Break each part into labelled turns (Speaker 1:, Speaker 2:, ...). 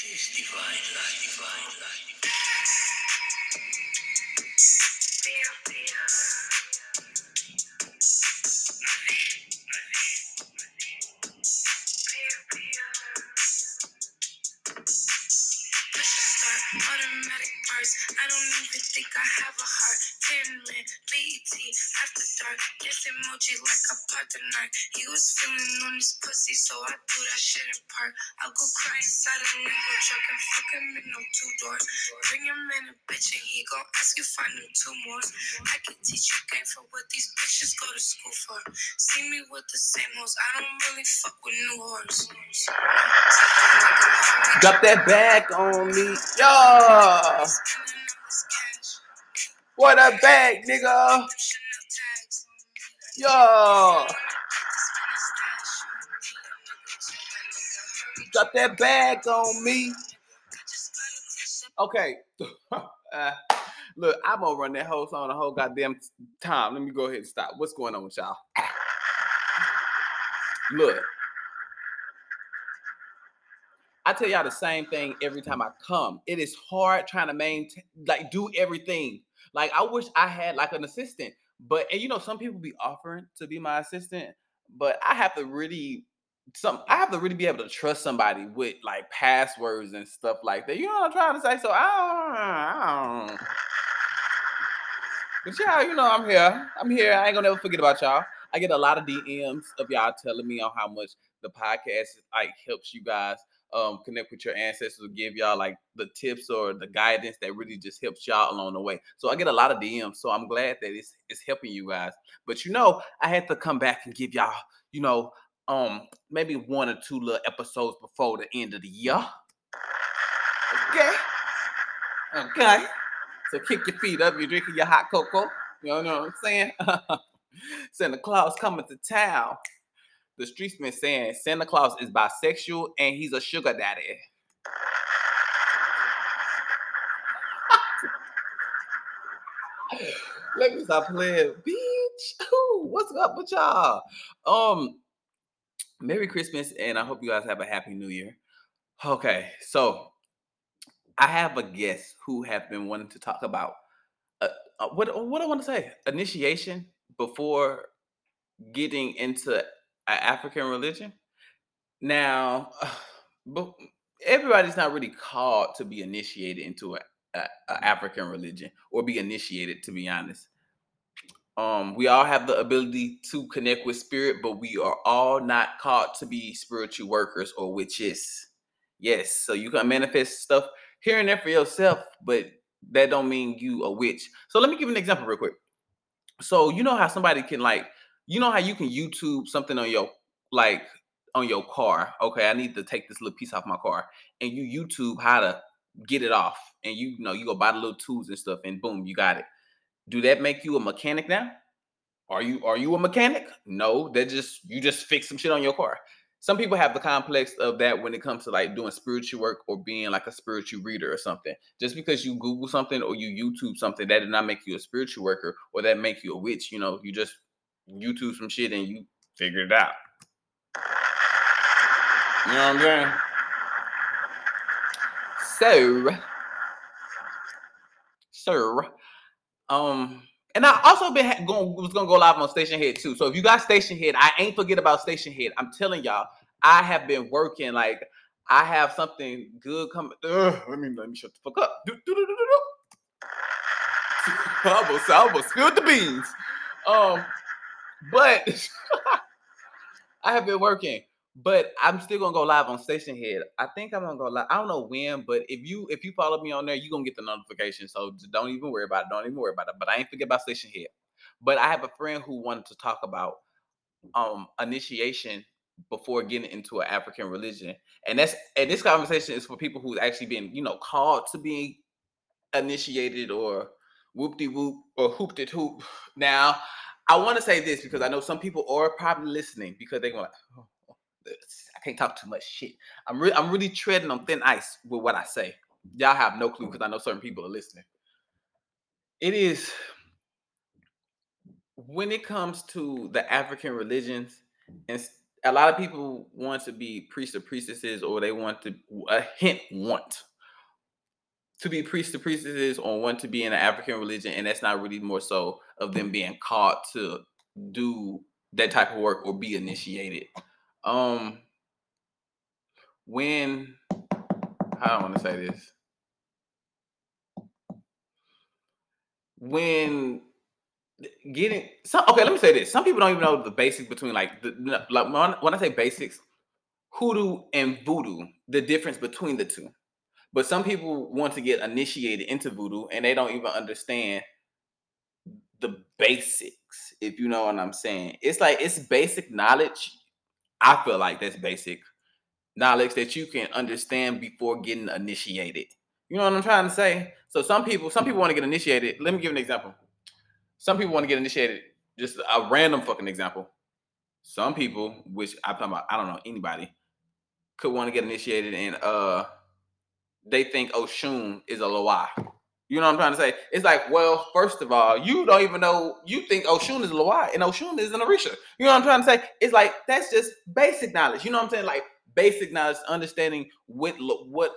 Speaker 1: Divine life, divine
Speaker 2: was feeling on his pussy, so I threw that shit park. I'll go cry inside a nigga truck and fuck him in no two doors. Bring him in a bitch and he gon' ask you find him two more. I can teach you game for what these bitches go to school for. See me with the same hoes. I don't really fuck with new whores.
Speaker 3: Drop that bag on me. Yo. What a bag, nigga. Yo. Drop that bag on me. Okay. Uh, look, I'm gonna run that whole song the whole goddamn time. Let me go ahead and stop. What's going on with y'all? Look. I tell y'all the same thing every time I come. It is hard trying to maintain, like, do everything. Like, I wish I had like an assistant, but and you know, some people be offering to be my assistant, but I have to really some I have to really be able to trust somebody with like passwords and stuff like that. You know what I'm trying to say? So I don't, I don't. But yeah, you know, I'm here. I'm here. I ain't gonna never forget about y'all. I get a lot of DMs of y'all telling me on how much the podcast like helps you guys um connect with your ancestors, give y'all like the tips or the guidance that really just helps y'all along the way. So I get a lot of DMs. So I'm glad that it's it's helping you guys. But you know, I had to come back and give y'all, you know, um maybe one or two little episodes before the end of the year. Okay. Okay. So kick your feet up. You're drinking your hot cocoa. You know what I'm saying? Santa Claus coming to town. The streets been saying Santa Claus is bisexual and he's a sugar daddy. Let me stop playing, bitch. Ooh, what's up with y'all? Um, Merry Christmas, and I hope you guys have a happy New Year. Okay, so I have a guest who have been wanting to talk about uh, uh, what what I want to say initiation before getting into African religion. Now, but everybody's not really called to be initiated into a, a, a African religion or be initiated. To be honest, um, we all have the ability to connect with spirit, but we are all not called to be spiritual workers or witches. Yes, so you can manifest stuff here and there for yourself, but that don't mean you a witch. So let me give an example real quick. So you know how somebody can like, you know how you can YouTube something on your like on your car. Okay, I need to take this little piece off my car, and you YouTube how to get it off, and you, you know you go buy the little tools and stuff, and boom, you got it. Do that make you a mechanic now? Are you are you a mechanic? No, that just you just fix some shit on your car. Some people have the complex of that when it comes to like doing spiritual work or being like a spiritual reader or something. Just because you Google something or you YouTube something, that did not make you a spiritual worker or that make you a witch. You know, you just YouTube some shit and you figure it out. You know what I'm saying? So, sir, um, and I also been ha- going was gonna go live on Stationhead too. So if you got Stationhead, I ain't forget about Stationhead. I'm telling y'all, I have been working like I have something good coming. Ugh, let me let me shut the fuck up. Do, do, do. I almost, I almost spilled the beans. Um, but I have been working, but I'm still gonna go live on Stationhead. I think I'm gonna go live. I don't know when, but if you if you follow me on there, you're gonna get the notification. So don't even worry about it. Don't even worry about it. But I ain't forget about Stationhead. But I have a friend who wanted to talk about um initiation before getting into an African religion. And that's and this conversation is for people who's actually been, you know, called to be initiated or whoop de whoop or hoop de hoop. Now, I want to say this because I know some people are probably listening because they're going like, oh, I can't talk too much shit. I'm really I'm really treading on thin ice with what I say. Y'all have no clue because I know certain people are listening. It is when it comes to the African religions and a lot of people want to be priests or priestesses, or they want to a hint want to be priests or priestesses, or want to be in an African religion, and that's not really more so of them being called to do that type of work or be initiated. Um, when I don't want to say this. When getting some okay, let me say this. Some people don't even know the basics between like the like when I say basics, hoodoo and voodoo, the difference between the two. But some people want to get initiated into voodoo and they don't even understand the basics, if you know what I'm saying. It's like it's basic knowledge. I feel like that's basic knowledge that you can understand before getting initiated. You know what I'm trying to say? So some people, some people want to get initiated. Let me give an example. Some people want to get initiated. Just a random fucking example. Some people, which I'm talking about, I don't know anybody, could want to get initiated and uh they think Oshun is a Loa. You know what I'm trying to say? It's like, well, first of all, you don't even know. You think Oshun is Loa and Oshun is an Orisha. You know what I'm trying to say? It's like that's just basic knowledge. You know what I'm saying? Like basic knowledge, understanding what what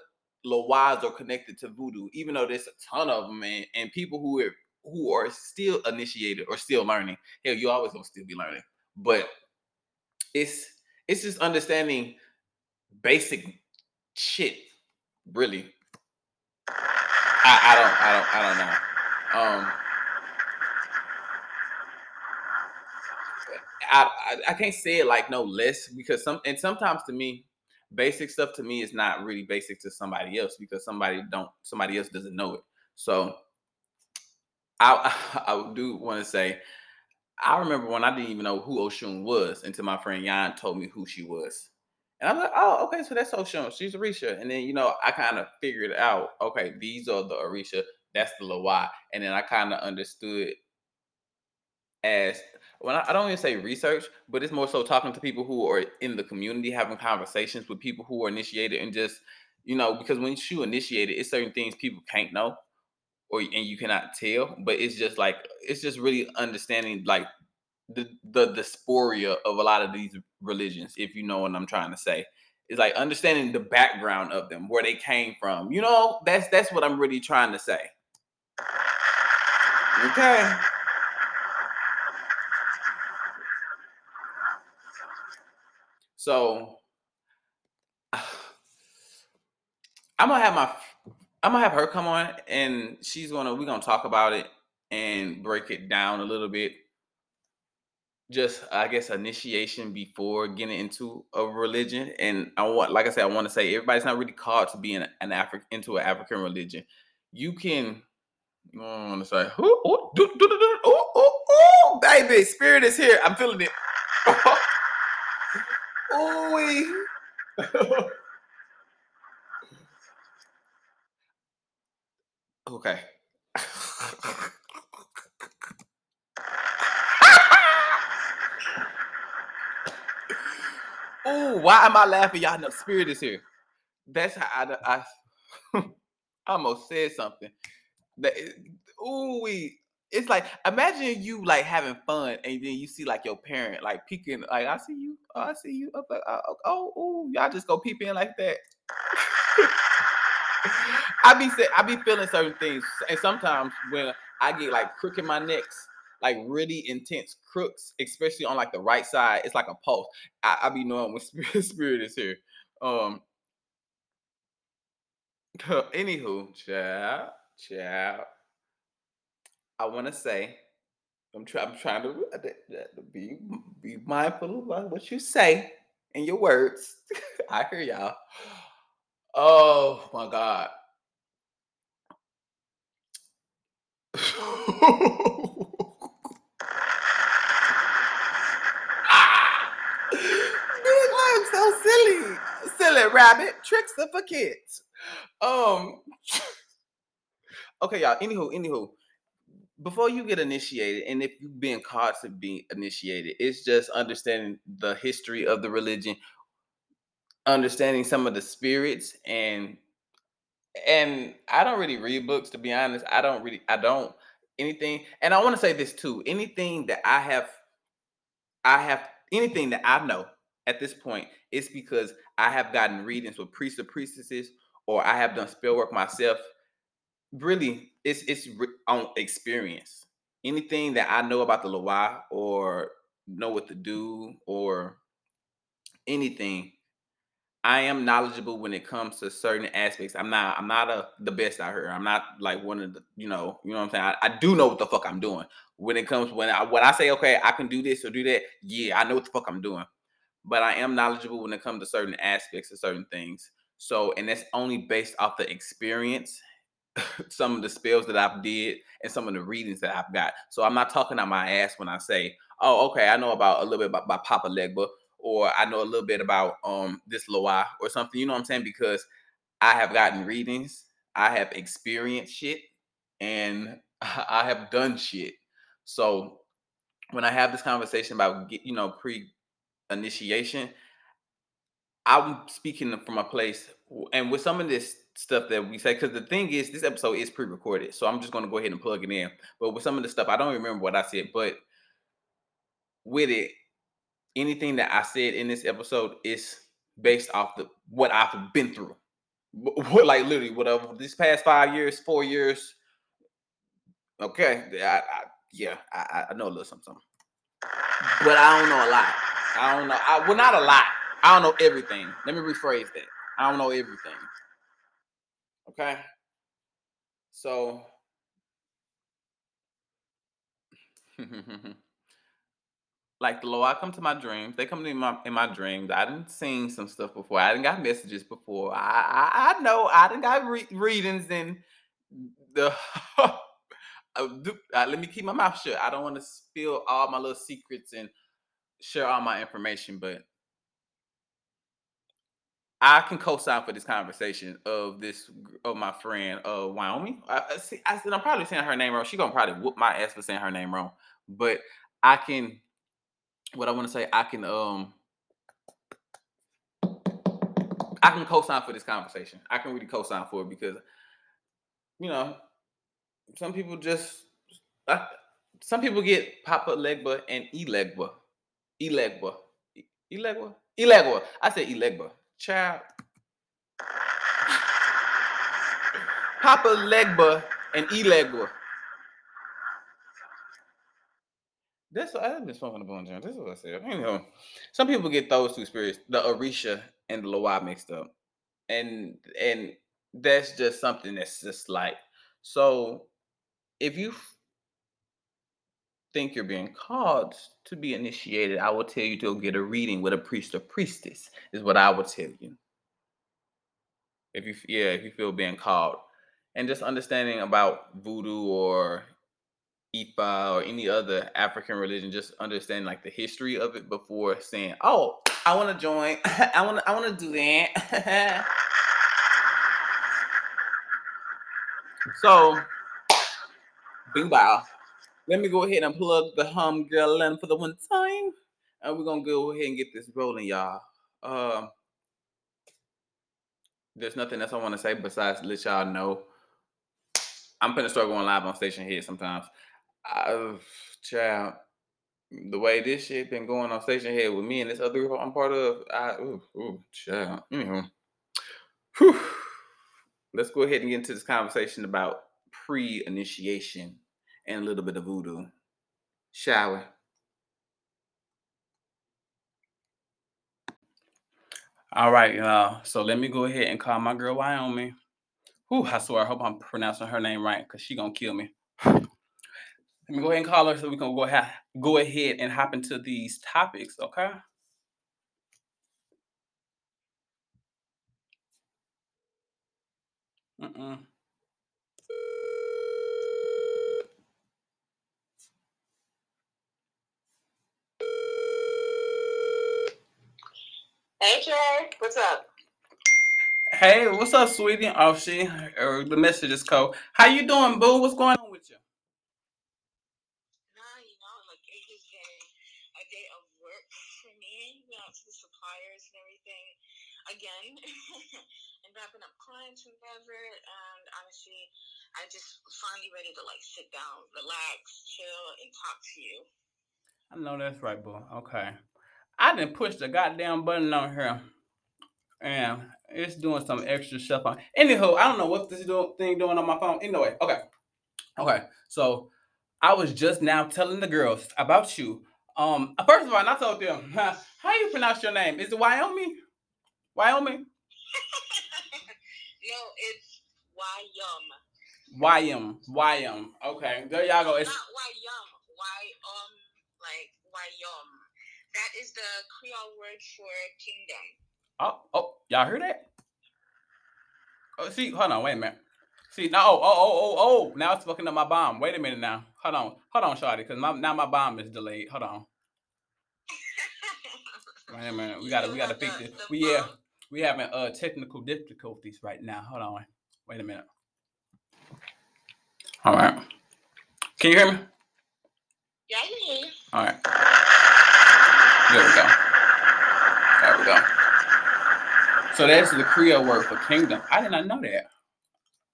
Speaker 3: Loas are connected to voodoo, even though there's a ton of them, and, and people who are who are still initiated or still learning. Hell, you always gonna still be learning, but it's it's just understanding basic shit. Really, I, I don't I don't I don't know. Um, I, I, I can't say it like no less because some and sometimes to me, basic stuff to me is not really basic to somebody else because somebody don't somebody else doesn't know it. So I I do want to say I remember when I didn't even know who Oshun was until my friend Jan told me who she was. And I'm like, oh, okay, so that's Oshun. She's Orisha. And then, you know, I kind of figured out, okay, these are the Orisha, that's the Loa. And then I kind of understood as when I, I don't even say research, but it's more so talking to people who are in the community, having conversations with people who are initiated, and just you know, because when you initiate it, it's certain things people can't know, or and you cannot tell. But it's just like it's just really understanding like the the dysphoria of a lot of these religions, if you know what I'm trying to say. It's like understanding the background of them, where they came from. You know, that's that's what I'm really trying to say. Okay. So I'm gonna have my I'm gonna have her come on and she's gonna we're gonna talk about it and break it down a little bit. Just I guess initiation before getting into a religion. And I want like I said, I want to say everybody's not really called to be in an African into an African religion. You can I want to say, oh, oh, oh, oh, oh, baby, spirit is here. I'm feeling it. Ooh. okay. Ooh, why am I laughing? Y'all know spirit is here. That's how I I, almost said something. That ooh, we it's like imagine you like having fun and then you see like your parent like peeking like I see you oh, I see you up uh, oh oh, oh y'all just go peep in like that. I be I be feeling certain things and sometimes when I get like crook in my necks like really intense crooks especially on like the right side it's like a pulse I, I be knowing when spirit, is here um anywho child child I want to say, I'm, I'm trying to uh, be be mindful of what you say and your words. I hear y'all. Oh my God. I'm so silly. Silly rabbit. Tricks are for kids. Um okay, y'all. Anywho, anywho before you get initiated and if you've been called to be initiated it's just understanding the history of the religion understanding some of the spirits and and i don't really read books to be honest i don't really i don't anything and i want to say this too anything that i have i have anything that i know at this point, it's because I have gotten readings with priests or priestesses, or I have done spell work myself. Really, it's it's on experience. Anything that I know about the Loa or know what to do or anything, I am knowledgeable when it comes to certain aspects. I'm not I'm not a the best out here. I'm not like one of the you know you know what I'm saying. I, I do know what the fuck I'm doing when it comes when I when I say okay I can do this or do that. Yeah, I know what the fuck I'm doing, but I am knowledgeable when it comes to certain aspects of certain things. So and that's only based off the experience, some of the spells that I've did and some of the readings that I've got. So I'm not talking out my ass when I say oh okay I know about a little bit about, about Papa Legba or I know a little bit about um this Loa or something. You know what I'm saying? Because I have gotten readings, I have experienced shit, and I have done shit. So when I have this conversation about you know pre initiation, I'm speaking from a place and with some of this stuff that we say because the thing is this episode is pre-recorded so i'm just going to go ahead and plug it in but with some of the stuff i don't remember what i said but with it anything that I said in this episode is based off the what I've been through. What like literally whatever these past five years, four years. Okay, I, I yeah, I, I know a little something, something, but I don't know a lot. I don't know. I, well, not a lot. I don't know everything. Let me rephrase that. I don't know everything. Okay, so. like the Lord I come to my dreams. They come to my, in my dreams. I didn't seen some stuff before. I didn't got messages before. I I, I know I didn't got re- readings and the. uh, let me keep my mouth shut. I don't want to spill all my little secrets and share all my information, but I can co-sign for this conversation of this of my friend of uh, Wyoming. I, I, see, I said I'm probably saying her name wrong. She gonna probably whoop my ass for saying her name wrong, but I can what I want to say, I can um I can co-sign for this conversation. I can really co-sign for it because you know some people just uh, some people get Papa Legba and Elegba. Elegba. Elegba? Elegba. I say Elegba. Child. Papa Legba and Elegba. That's I've been smoking a bone John. That's what I said. Know, some people get those two spirits, the Orisha and the Loa mixed up. And and that's just something that's just like so if you think you're being called to be initiated, I will tell you to go get a reading with a priest or priestess, is what I would tell you. If you yeah, if you feel being called. And just understanding about voodoo or Ifa or any other African religion, just understand like the history of it before saying, "Oh, I want to join. I want to. I want to do that." so, bing bow. Let me go ahead and plug the hum girl in for the one time, and we're gonna go ahead and get this rolling, y'all. Um, there's nothing else I want to say besides let y'all know. I'm gonna start going live on Stationhead sometimes. I, child, the way this shit been going on Stationhead with me and this other group I'm part of, I, ooh, ooh, child. Anywho, whew. let's go ahead and get into this conversation about pre-initiation and a little bit of voodoo. Shall we? All right, y'all. So let me go ahead and call my girl Wyoming. Whew, I swear, I hope I'm pronouncing her name right because she gonna kill me. Let me go ahead and call her so we can go ahead, go ahead and hop into these topics, okay? Mm-mm.
Speaker 4: Hey Trey, what's up?
Speaker 3: Hey, what's up, sweetie? Oh, she or the message is cold. How you doing, boo? What's going on with you?
Speaker 4: Nah, you know, like it been a day of work for me. Went out to the suppliers and everything again, and wrapping up clients and whatever. And honestly, I just finally ready to like sit down, relax, chill, and talk to you.
Speaker 3: I know that's right, boo. Okay. I didn't push the goddamn button on here, and it's doing some extra stuff on. Anywho, I don't know what this do- thing doing on my phone. Anyway, okay, okay. So I was just now telling the girls about you. Um, first of all, and I told them, how you pronounce your name? Is it Wyoming? Wyoming?
Speaker 4: no, it's Wyum.
Speaker 3: Wyam, Wyam. Okay, there y'all go. It's
Speaker 4: Not Wyum. Why um like Wyum. That is the Creole word for kingdom.
Speaker 3: oh, oh, y'all heard that? Oh, see, hold on, wait a minute. See, now, oh, oh, oh, oh, oh, now it's fucking up my bomb. Wait a minute now. Hold on, hold on, Shawty, because my, now my bomb is delayed. Hold on. Wait a minute. We gotta, we gotta fix
Speaker 4: the
Speaker 3: We yeah, we having uh technical difficulties right now. Hold on. Wait a minute. All right. Can you hear me?
Speaker 4: Yeah, I hear you.
Speaker 3: All right. There we go. There we go. So that's the Creole word for kingdom. I did not know that.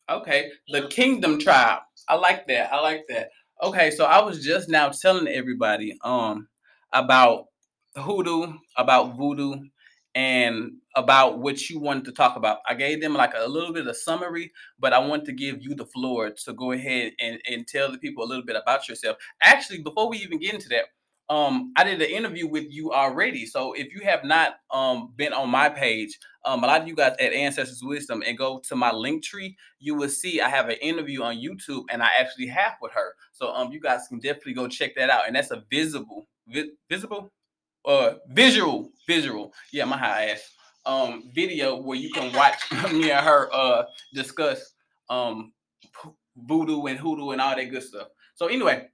Speaker 3: Okay, the kingdom tribe. I like that. I like that. Okay, so I was just now telling everybody um about hoodoo, about voodoo, and about what you wanted to talk about. I gave them like a little bit of summary, but I want to give you the floor to go ahead and, and tell the people a little bit about yourself. Actually, before we even get into that, um, I did an interview with you already. So if you have not um been on my page, um, a lot of you guys at Ancestors Wisdom and go to my Linktree, you will see I have an interview on YouTube and I actually have with her. So um, you guys can definitely go check that out. And that's a visible, vi- visible, uh, visual, visual. Yeah, my high ass. Um, video where you can watch me and her uh discuss um voodoo and hoodoo and all that good stuff. So anyway,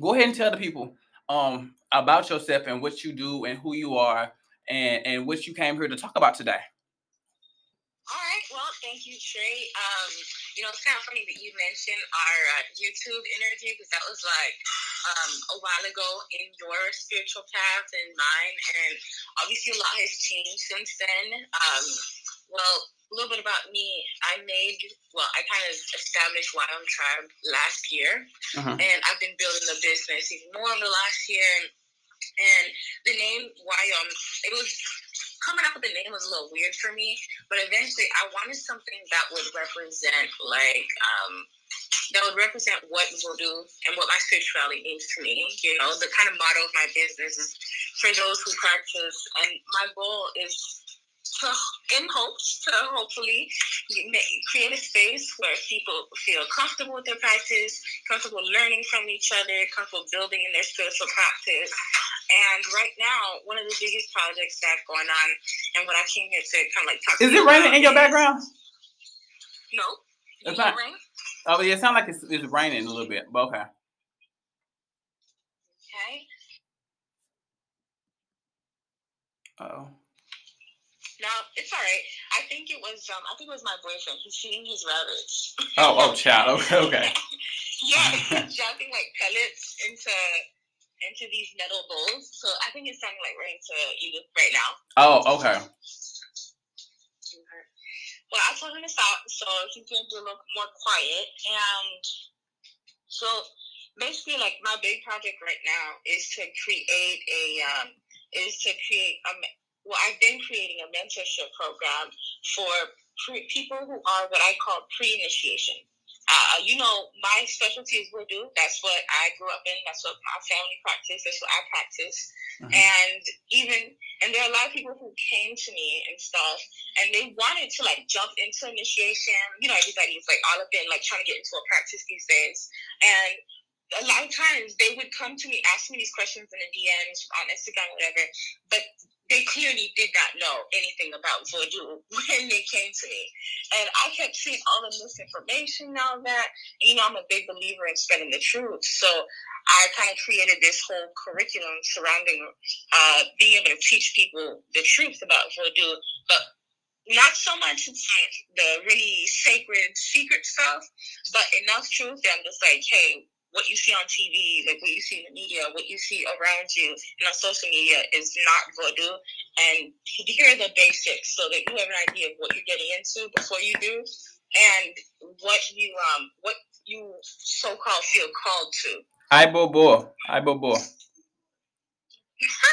Speaker 3: go ahead and tell the people um about yourself and what you do and who you are and and what you came here to talk about today.
Speaker 4: All right. Well, thank you, Trey. Um, you know, it's kind of funny that you mentioned our uh, YouTube interview because that was like um, a while ago in your spiritual path and mine, and obviously a lot has changed since then. Um, well, a little bit about me. I made, well, I kind of established Wyom Tribe last year,
Speaker 3: Mhm.
Speaker 4: and I've been building the business even more in the last year. And, and the name Wyom, it was coming up with the name was a little weird for me, but eventually I wanted something that would represent like um that would represent what voodoo and what my spirituality means to me. You know, the kind of motto of my business is for those who practice, and my goal is to, in hopes, to hopefully create a space where people feel comfortable with their practice, comfortable learning from each other, comfortable building in their spiritual practice. And right now, one of the biggest projects that's going on, and what I came here to kind of like talk.
Speaker 3: Is it raining in your background?
Speaker 4: No.
Speaker 3: It's not.
Speaker 4: rain?
Speaker 3: Oh yeah, it sounds like it's, it's raining a little bit, but okay.
Speaker 4: Okay.
Speaker 3: Oh.
Speaker 4: No, it's all right. I think it was um I think it was my boyfriend. He's shooting his rabbits.
Speaker 3: Oh, oh, child. Okay, okay.
Speaker 4: yeah, he's dropping like pellets into into these metal bowls. So I think it's sounding like rain to you right now.
Speaker 3: Oh, okay.
Speaker 4: Well, I told him to stop, so he's gonna do a little more quiet. And so basically, like my big project right now is to create a um, is to create a well, I've been creating a mentorship program for pre- people who are what I call pre-initiation. Uh, you know, my specialty is voodoo. That's what I grew up in. That's what my family practiced. That's what I practice.
Speaker 3: Mhm.
Speaker 4: And even, and there are a lot of people who came to me and stuff, and they wanted to like jump into initiation. You know, everybody's like all up in like trying to get into a practice these days. And a lot of times they would come to me, ask me these questions in the DMs on Instagram, whatever, but they clearly did not know anything about voodoo when they came to me. And I kept seeing all the misinformation and all that. You know, I'm a big believer in spreading the truth. So I kind of created this whole curriculum surrounding uh, being able to teach people the truth about voodoo, but not so much like the really sacred secret stuff, but enough truth that I'm just like, hey, what you see on TV, like what you see in the media, what you see around you and on social media is not voodoo. And here are the basics so that you have an idea of what you're getting into before you do and what you um what you so called feel called to.
Speaker 3: Ayibobo. I bobo.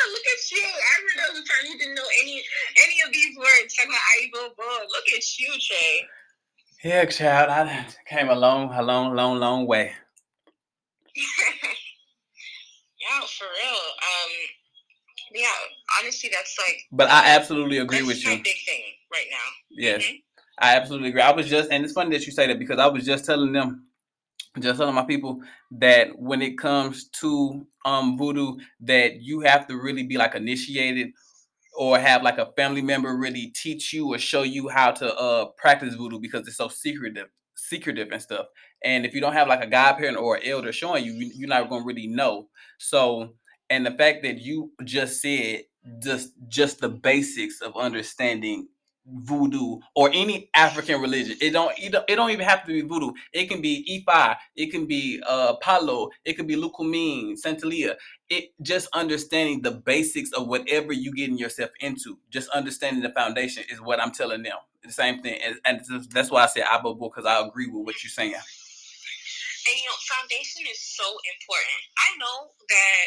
Speaker 4: Look at you. I remember the time you didn't know any any of these words. Talking about Ayibobo. Look at you, Trey.
Speaker 3: Yeah, child, I came a long, a long, long, long way.
Speaker 4: yeah, for real. Um, yeah, honestly, that's like.
Speaker 3: But I absolutely agree with you.
Speaker 4: big thing right now.
Speaker 3: Yes,
Speaker 4: Mhm.
Speaker 3: I absolutely agree. I was just, and it's funny that you say that because I was just telling them, just telling my people that when it comes to um voodoo, that you have to really be like initiated or have like a family member really teach you or show you how to uh practice voodoo because it's so secretive secretive and stuff and if you don't have like a godparent or an elder showing you you- you're not going to really know. So and the fact that you just said just just the basics of understanding voodoo or any african religion it don't it don't, even have to be voodoo. It can be ifa it can be uh palo it can be Lukumi Santeria it just understanding the basics of whatever you getting yourself into just understanding the foundation is what i'm telling them. The same thing and, and that's why i said abobo because i agree with what you're saying
Speaker 4: And you know, foundation is so important. I know that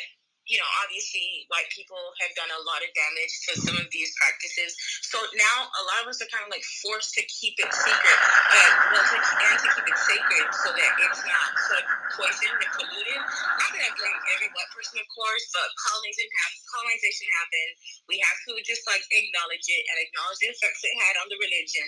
Speaker 4: you know, obviously, white people have done a lot of damage to some of these practices. So now a lot of us are kind of like forced to keep it secret, but well, to, and to keep it sacred so that it's not so poisoned and polluted. Not that I blame every white person, of course, but colonization happened. Colonization happened. We have to just like acknowledge it and acknowledge the effects it had on the religion.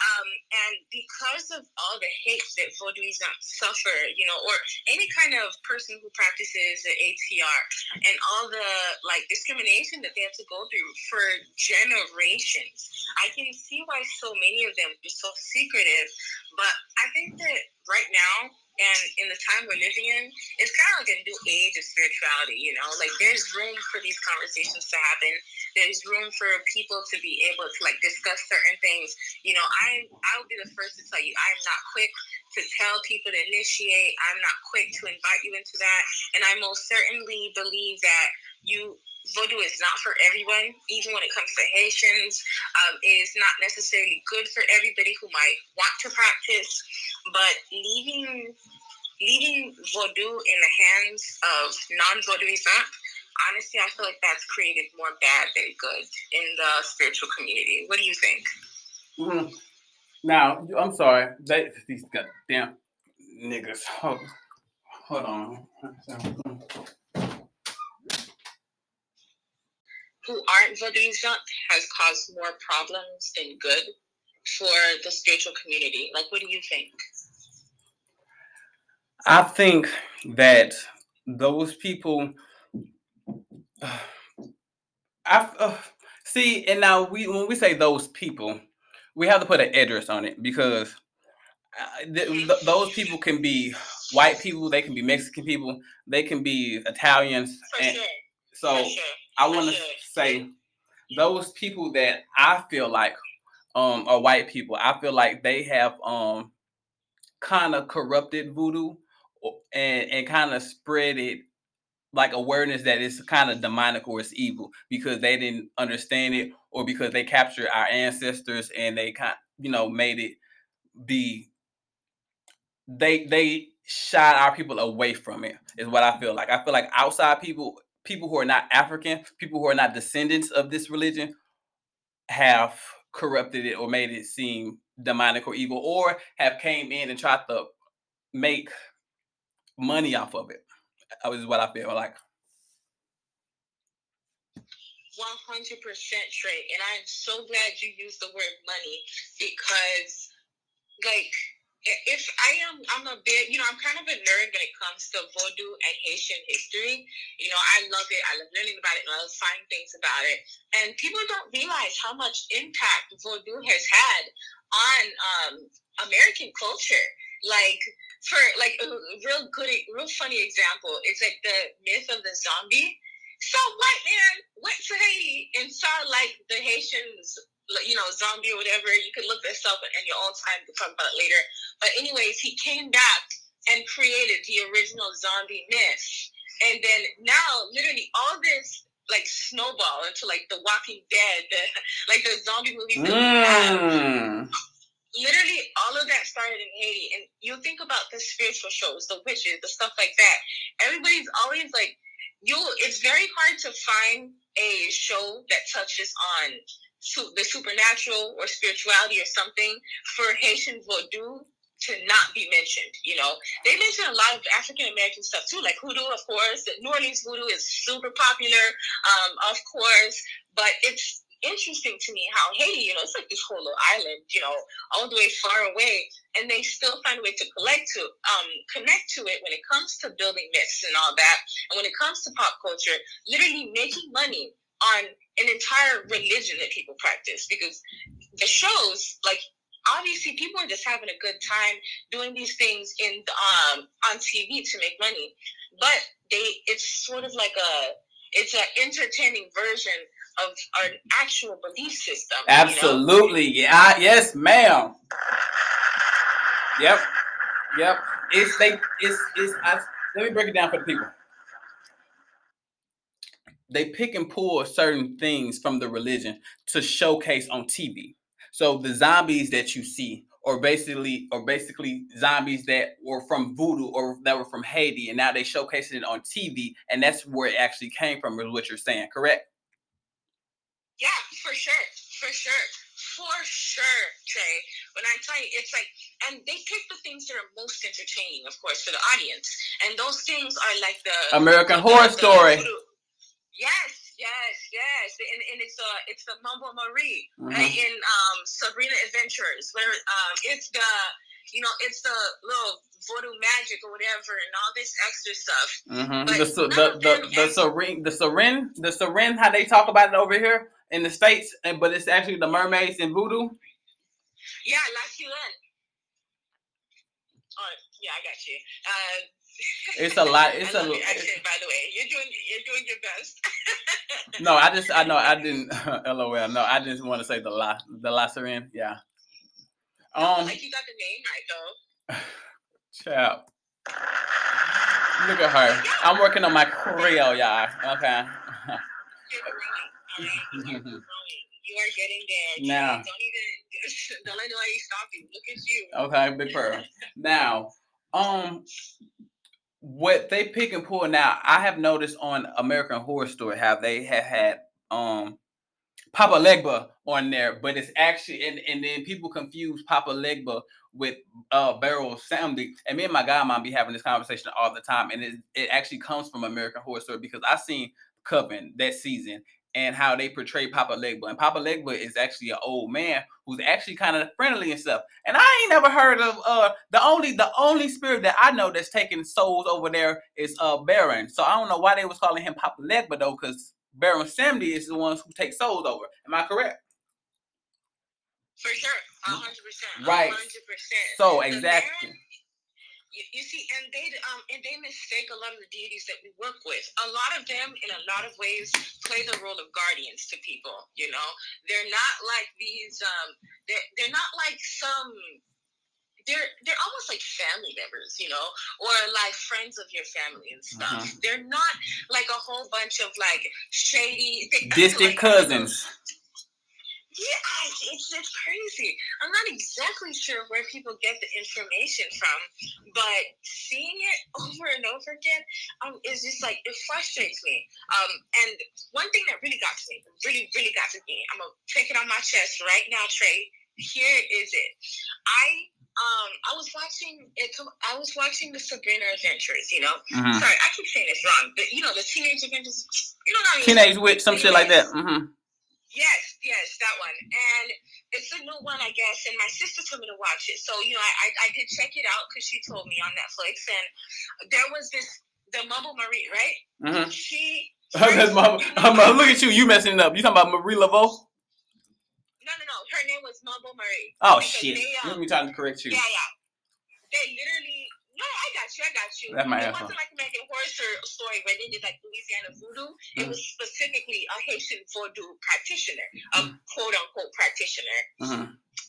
Speaker 4: Um, and because of all the hate that Vodouism suffer, you know, or any kind of person who practices the ATR, and all the like discrimination that they have to go through for generations. I can see why so many of them are so secretive, but I think that right now and in the time we're living in, it's kind of like a new age of spirituality. You know, like there's room for these conversations to happen. There's room for people to be able to like discuss certain things. You know, I I will be the first to tell you I'm not quick to tell people to initiate. I'm not quick to invite you into that. And I most certainly believe that you voodoo is not for everyone, even when it comes to Haitians. Um, it is not necessarily good for everybody who might want to practice, but leaving leaving voodoo in the hands of non-voodooism, honestly, I feel like that's created more bad than good in the spiritual community. What do you think?
Speaker 3: Mhm. Now, I'm sorry. They, these goddamn niggas. Hold on.
Speaker 4: Who aren't voodooism has caused more problems than good for the spiritual community. Like, what do you think?
Speaker 3: I think that those people. I uh, see, and now we when we say those people, we have to put an address on it because uh, th- th- those people can be white people, they can be Mexican people, they can be Italians,
Speaker 4: For
Speaker 3: and
Speaker 4: sure.
Speaker 3: so
Speaker 4: for sure.
Speaker 3: I want to say those people that I feel like um are white people. I feel like they have um kind of corrupted voodoo and and kind of spread it like awareness that it's kind of demonic or it's evil because they didn't understand it or because they captured our ancestors and they kind you know made it be they they shied our people away from it is what I feel like. I feel like outside people people who are not African, people who are not descendants of this religion have corrupted it or made it seem demonic or evil or have came in and tried to make money off of it. uh, was what I feel like.
Speaker 4: 100% Trey. And I'm so glad you used the word money because, like, if I am, I'm a bit, you know, I'm kind of a nerd when it comes to Vodou and Haitian history. You know, I love it. I love learning about it. I love finding things about it. And people don't realize how much impact Vodou has had on um, American culture. Like, for like a real good, real funny example, it's like the myth of the zombie. So white man went to Haiti and saw like the Haitians, you know, zombie or whatever. You could look this up in your own time. We can talk about it later. But anyways, he came back and created the original zombie myth. And then now, literally, all this like snowball into like The Walking Dead, the, like the zombie movies that we have
Speaker 3: Mm.
Speaker 4: literally all of that started in Haiti. And you think about the spiritual shows, the witches, the stuff like that. Everybody's always like you it's very hard to find a show that touches on su- the supernatural or spirituality or something for Haitian voodoo to not be mentioned. You know, they mention a lot of African American stuff too, like hoodoo, of course. New Orleans voodoo is super popular, um, of course, but it's interesting to me how Haiti, you know, it's like this whole little island, you know, all the way far away, and they still find a way to collect to um connect to it when it comes to building myths and all that, and when it comes to pop culture, literally making money on an entire religion that people practice because the shows like obviously people are just having a good time doing these things in um on TV to make money but they it's sort of like a it's an entertaining version of our actual belief system you know?
Speaker 3: Absolutely. Yeah. Yes, ma'am. Yep. Yep. It's they. It's it's. I, let me break it down for the people. They pick and pull certain things from the religion to showcase on TV. So the zombies that you see, or basically, or basically zombies that were from voodoo or that were from Haiti, and now they showcasing it on TV, and that's where it actually came from. Is what you're saying, correct?
Speaker 4: Yeah, for sure, for sure, for sure, Trey. When I tell you, it's like, and they pick the things that are most entertaining, of course, for the audience, and those things are like the
Speaker 3: American
Speaker 4: the-
Speaker 3: Horror
Speaker 4: the
Speaker 3: Story.
Speaker 4: voodoo. Yes, yes, yes, and, and it's uh it's the Mambo Marie
Speaker 3: Mhm.
Speaker 4: right, in um Sabrina Adventures, where um it's the you know it's the little voodoo magic or whatever, and all this extra stuff.
Speaker 3: Mm-hmm. The the the the serene the serene the serene how they talk about it over here in the states, and but it's actually the mermaids in voodoo.
Speaker 4: Yeah, La Ciudad. Oh, yeah, I got you. Uh,
Speaker 3: It's a lot- it's
Speaker 4: I
Speaker 3: a
Speaker 4: your accent, by the way. You're doing you're doing your best.
Speaker 3: No, I just I know I didn't. LOL. No, I just want to say the la the la serene. Yeah. Um,
Speaker 4: like you got the name right though.
Speaker 3: chap. Look at her. I'm working on my Creole, y'all. Okay.
Speaker 4: You're growing. All right, you are growing. You are getting there.
Speaker 3: Now.
Speaker 4: Don't even don't let nobody stop you. Look at you.
Speaker 3: Okay, big pearl. Now, um, what they pick and pull now, I have noticed on American Horror Story how they have had um Papa Legba on there, but it's actually and, and then people confuse Papa Legba with uh Baron Samdi. And me and my guy might be having this conversation all the time, and it, it actually comes from American Horror Story because I seen Coven that season and how they portray Papa Legba. And Papa Legba is actually an old man who's actually kind of friendly and stuff. And I ain't never heard of uh the only the only spirit that I know that's taking souls over there is uh Baron. So I don't know why they was calling him Papa Legba though, because Baron Samdi is the ones who take souls over. Am I correct?
Speaker 4: For sure. A hundred percent.
Speaker 3: Right.
Speaker 4: Hundred percent.
Speaker 3: So
Speaker 4: The
Speaker 3: exactly.
Speaker 4: You, you see, and they um and they mistake a lot of the deities that we work with. A lot of them, in a lot of ways, play the role of guardians to people. You know, they're not like these. Um, they're they're not like some. They're they're almost like family members, you know, or like friends of your family and stuff.
Speaker 3: Mhm.
Speaker 4: They're not like a whole bunch of like shady they,
Speaker 3: Distant
Speaker 4: like-
Speaker 3: cousins.
Speaker 4: Yeah, it's, it's crazy. I'm not exactly sure where people get the information from, but seeing it over and over again um, is just like it frustrates me. Um, and one thing that really got to me, really, really got to me, I'm gonna take it on my chest right now, Trey. Here is it. I um I was watching it. I was watching the Sabrina Adventures. You know,
Speaker 3: Mhm.
Speaker 4: sorry, I keep saying this wrong, but you know the Teenage Adventures. You know, how
Speaker 3: Teenage Witch, some shit like that. hmm
Speaker 4: Yes, yes, that one. And it's a new one, I guess. And my sister told me to watch it. So, you know, I, I, I did check it out because she told me on Netflix. And there was this, the Mambo Marie, right?
Speaker 3: hmm
Speaker 4: She.
Speaker 3: That's my, I'm, look at you, you messing it up. You talking about Marie Laveau?
Speaker 4: No, no, no. Her name was Mambo Marie.
Speaker 3: Oh shit.
Speaker 4: They, um,
Speaker 3: Let me try to correct you.
Speaker 4: Yeah, yeah. They literally. No, I got you. I got you.
Speaker 3: That's my
Speaker 4: it wasn't like American Horror Story- where they did like Louisiana voodoo. It
Speaker 3: Mhm.
Speaker 4: was specifically a Haitian voodoo practitioner, a
Speaker 3: Mhm.
Speaker 4: quote unquote practitioner.
Speaker 3: hmm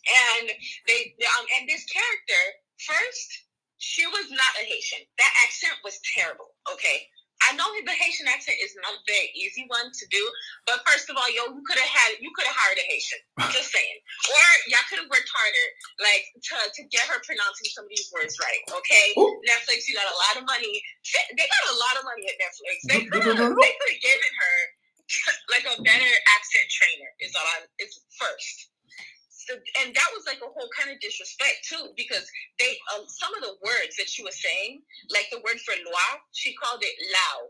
Speaker 4: and they um and this character first she was not a haitian that accent was terrible okay i know the Haitian accent is not a very easy one to do, but first of all, yo, you could have had you could have hired a Haitian. Just saying, or y'all could have worked harder, like to, to get her pronouncing some of these words right. Okay,
Speaker 3: Ooh.
Speaker 4: Netflix, you got a lot of money. They got a lot of money at Netflix. They could have they could have given her like a better accent trainer. Is all I'm. is first. So, and that was like a whole kind of disrespect too, because they uh, some of the words that she was saying, like the word for loi, she called it lao.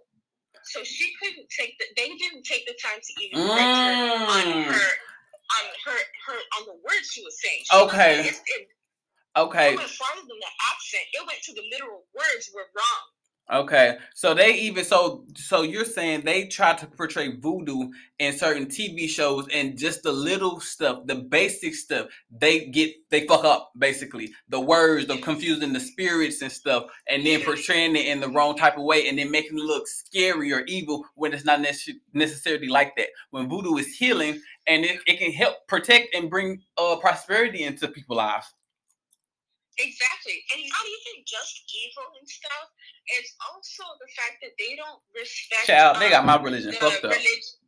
Speaker 4: So she couldn't take the. They didn't take the time to even correct her on
Speaker 3: Mm.
Speaker 4: her on her her on the words she was saying. She was-
Speaker 3: Okay.
Speaker 4: it, it,
Speaker 3: Okay.
Speaker 4: it went farther than the accent. It went to the literal words were wrong.
Speaker 3: Okay, so they even so so you're saying they try to portray voodoo in certain TV shows and just the little stuff, the basic stuff, they get they fuck up basically the words, the confusing the spirits and stuff, and then portraying it in the wrong type of way, and then making it look scary or evil when it's not necess- necessarily like that. When voodoo is healing and it, it can help protect and bring uh prosperity into people's lives.
Speaker 4: Exactly. And not even just evil and stuff. It's also the fact that they don't respect
Speaker 3: Child, they got
Speaker 4: um,
Speaker 3: my religion fucked up.
Speaker 4: religion.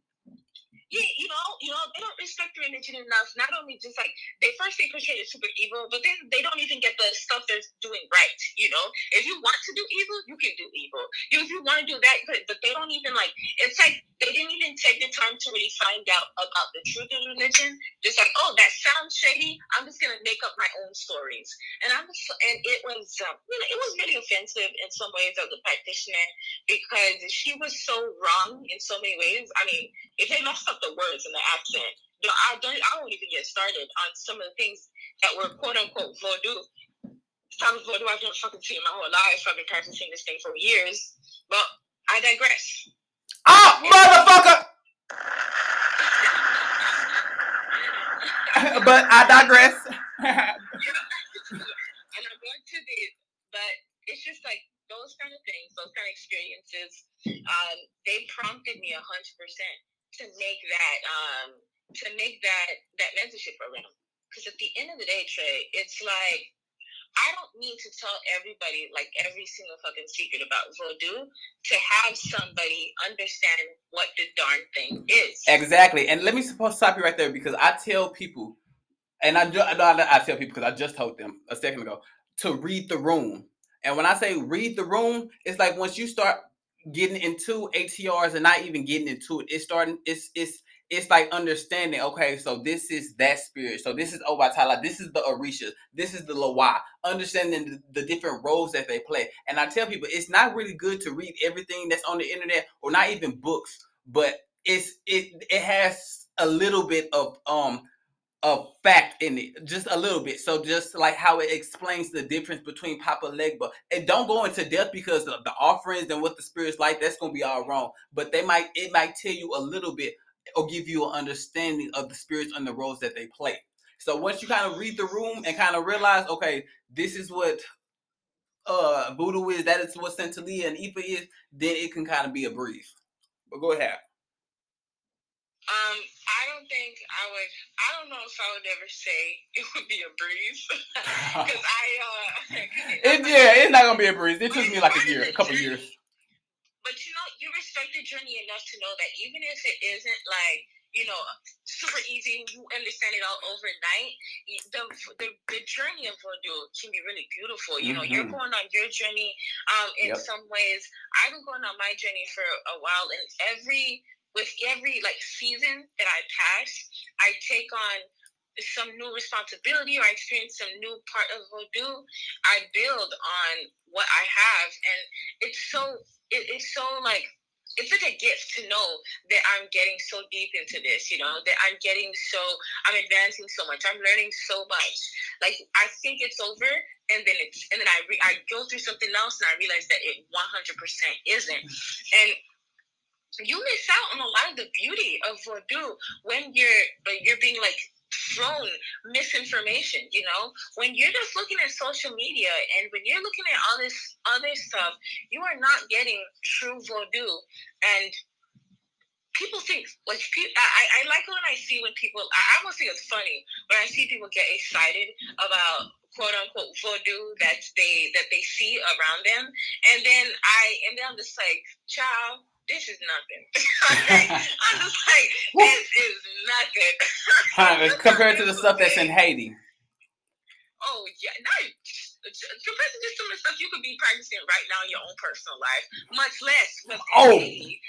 Speaker 4: Yeah, you know, you know, they don't respect the religion enough. Not only just like they first they portray it super evil, but then they don't even get the stuff they're doing right. You know, if you want to do evil, you can do evil. If you want to do that, but, but they don't even like. It's like they didn't even take the time to really find out about the truth of religion. Just like, oh, that sounds shady. I'm just gonna make up my own stories. And I'm just, and it was, um, you know, it was really offensive in some ways of the practitioner because she was so wrong in so many ways. I mean, if they messed up the words and the accent, no, I don't, I won't even get started on some of the things that were quote unquote voodoo. Some voodoo I've never fucking seen in my whole life. I've been practicing this thing for years. But I digress.
Speaker 3: Ah, motherfucker! but I digress.
Speaker 4: and I'm going to the, but it's just like those kind of things, those kind of experiences. Um, they prompted me a hundred percent to make that, um, to make that that mentorship program. Because at the end of the day, Trey, it's like I don't need to tell everybody like every single fucking secret about voodoo to have somebody understand what the darn thing is.
Speaker 3: exactly. And let me stop you right there because I tell people, and I, ju- I, I tell people because I just told them a second ago to read the room. And when I say read the room, it's like once you start getting into ATRs and not even getting into it, it's starting. It's it's it's like understanding. Okay, so this is that spirit. So this is Obatala. This is the Orisha. This is the Lawa. Understanding the, the different roles that they play. And I tell people it's not really good to read everything that's on the internet or not even books, but it's it it has a little bit of um of fact in it, just a little bit. So just like how it explains the difference between Papa Legba, and don't go into depth because of the offerings and what the spirits like. That's gonna be all wrong. But they might it might tell you a little bit or give you an understanding of the spirits and the roles that they play. So once you kind of read the room and kind of realize, okay, this is what uh voodoo is, that is what Santeria and Ifa is, then it can kind of be a breeze. But go ahead.
Speaker 4: Um, I don't think I would. I don't know if I would ever say it would be a breeze because I. uh
Speaker 3: It, yeah, it's not gonna be a breeze. It took me like a year, a couple years.
Speaker 4: But you know, you respect the journey enough to know that even if it isn't like you know super easy, you understand it all overnight. The the, the journey of voodoo can be really beautiful. You know, you're
Speaker 3: Mhm.
Speaker 4: going on your journey. Um, in
Speaker 3: Yep.
Speaker 4: some ways, I've been going on my journey for a while, and every with every like season that I pass, I take on some new responsibility or I experience some new part of voodoo. I build on what I have, and it's so it, it's so like it's like a gift to know that I'm getting so deep into this, you know, that I'm getting so I'm advancing so much, I'm learning so much. Like I think it's over, and then it's and then I re- I go through something else, and I realize that it 100% isn't, mm. and you miss out on a lot of the beauty of voodoo when you're you're being like thrown misinformation you know? When you're just looking at social media and when you're looking at all this other stuff you are not getting true voodoo and people think like pe- I, I like when I see when people I, almost think it's funny when I see people get excited about quote unquote voodoo that they that they see around them. And then I and then I'm just like child this is nothing I'm just like this is nothing
Speaker 3: Huh, compared to the stuff that's in Haiti.
Speaker 4: oh yeah not compared to just some of the stuff you could be practicing right now in your own personal life much less in
Speaker 3: Oh.
Speaker 4: Haiti.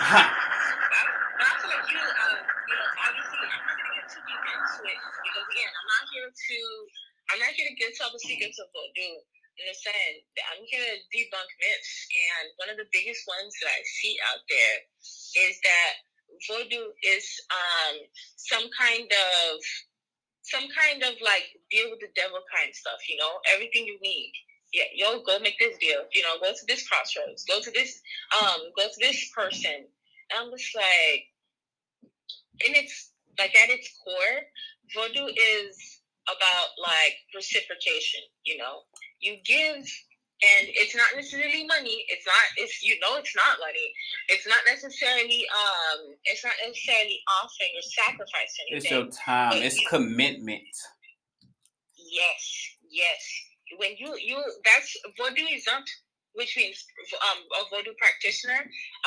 Speaker 3: Huh.
Speaker 4: But I feel like you, uh, you know, obviously, I'm not gonna get too deep into it because again, I'm not here to, I'm not here to get to all the secrets of what I'm saying? I'm here to debunk myths, and one of the biggest ones that I see out there is that voodoo is um some kind of some kind of like deal with the devil kind of stuff. You know, everything you need. Yeah, yo, go make this deal. You know, go to this crossroads. Go to this, um, go to this person. I'm just like, and it's like at its core, voodoo is about like reciprocation. You know, you give, and it's not necessarily money. It's not. It's you know, it's not money. It's not necessarily. Um, it's not necessarily offering or sacrificing
Speaker 3: It's your time. It's commitment.
Speaker 4: Yes, yes. When you you that's what do voodooism, which means um a voodoo practitioner.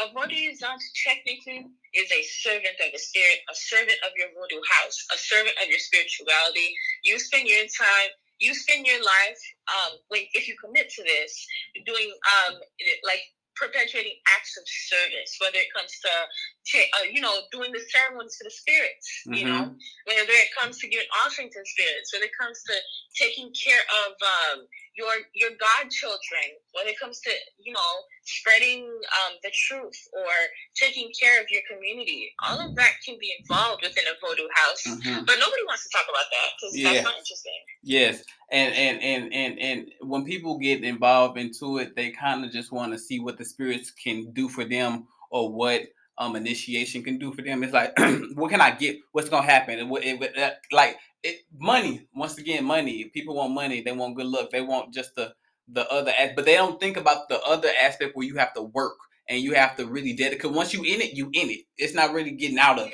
Speaker 4: A voodooism technically is a servant of the spirit, a servant of your voodoo house, a servant of your spirituality. You spend your time. You spend your life, um, when if you commit to this, doing um, like perpetuating acts of service, whether it comes to, uh, you know, doing the ceremonies to the spirits, you know, whether it comes to giving offerings to spirits, whether it comes to taking care of um, your your godchildren, when it comes to you know spreading um, the truth or taking care of your community, all of that can be involved within a voodoo house.
Speaker 3: Mhm.
Speaker 4: But nobody wants to talk about that because
Speaker 3: Yeah.
Speaker 4: that's not interesting.
Speaker 3: Yes, and and and and and when people get involved into it, they kind of just want to see what the spirits can do for them or what um initiation can do for them. It's like, what can I get? What's gonna happen? And what, it, what- uh, like it, money. Once again, money. People want money. They want good luck. They want just the the other, but they don't think about the other aspect where you have to work and you have to really dedicate. Once you in it, you in it. It's not really getting out of it.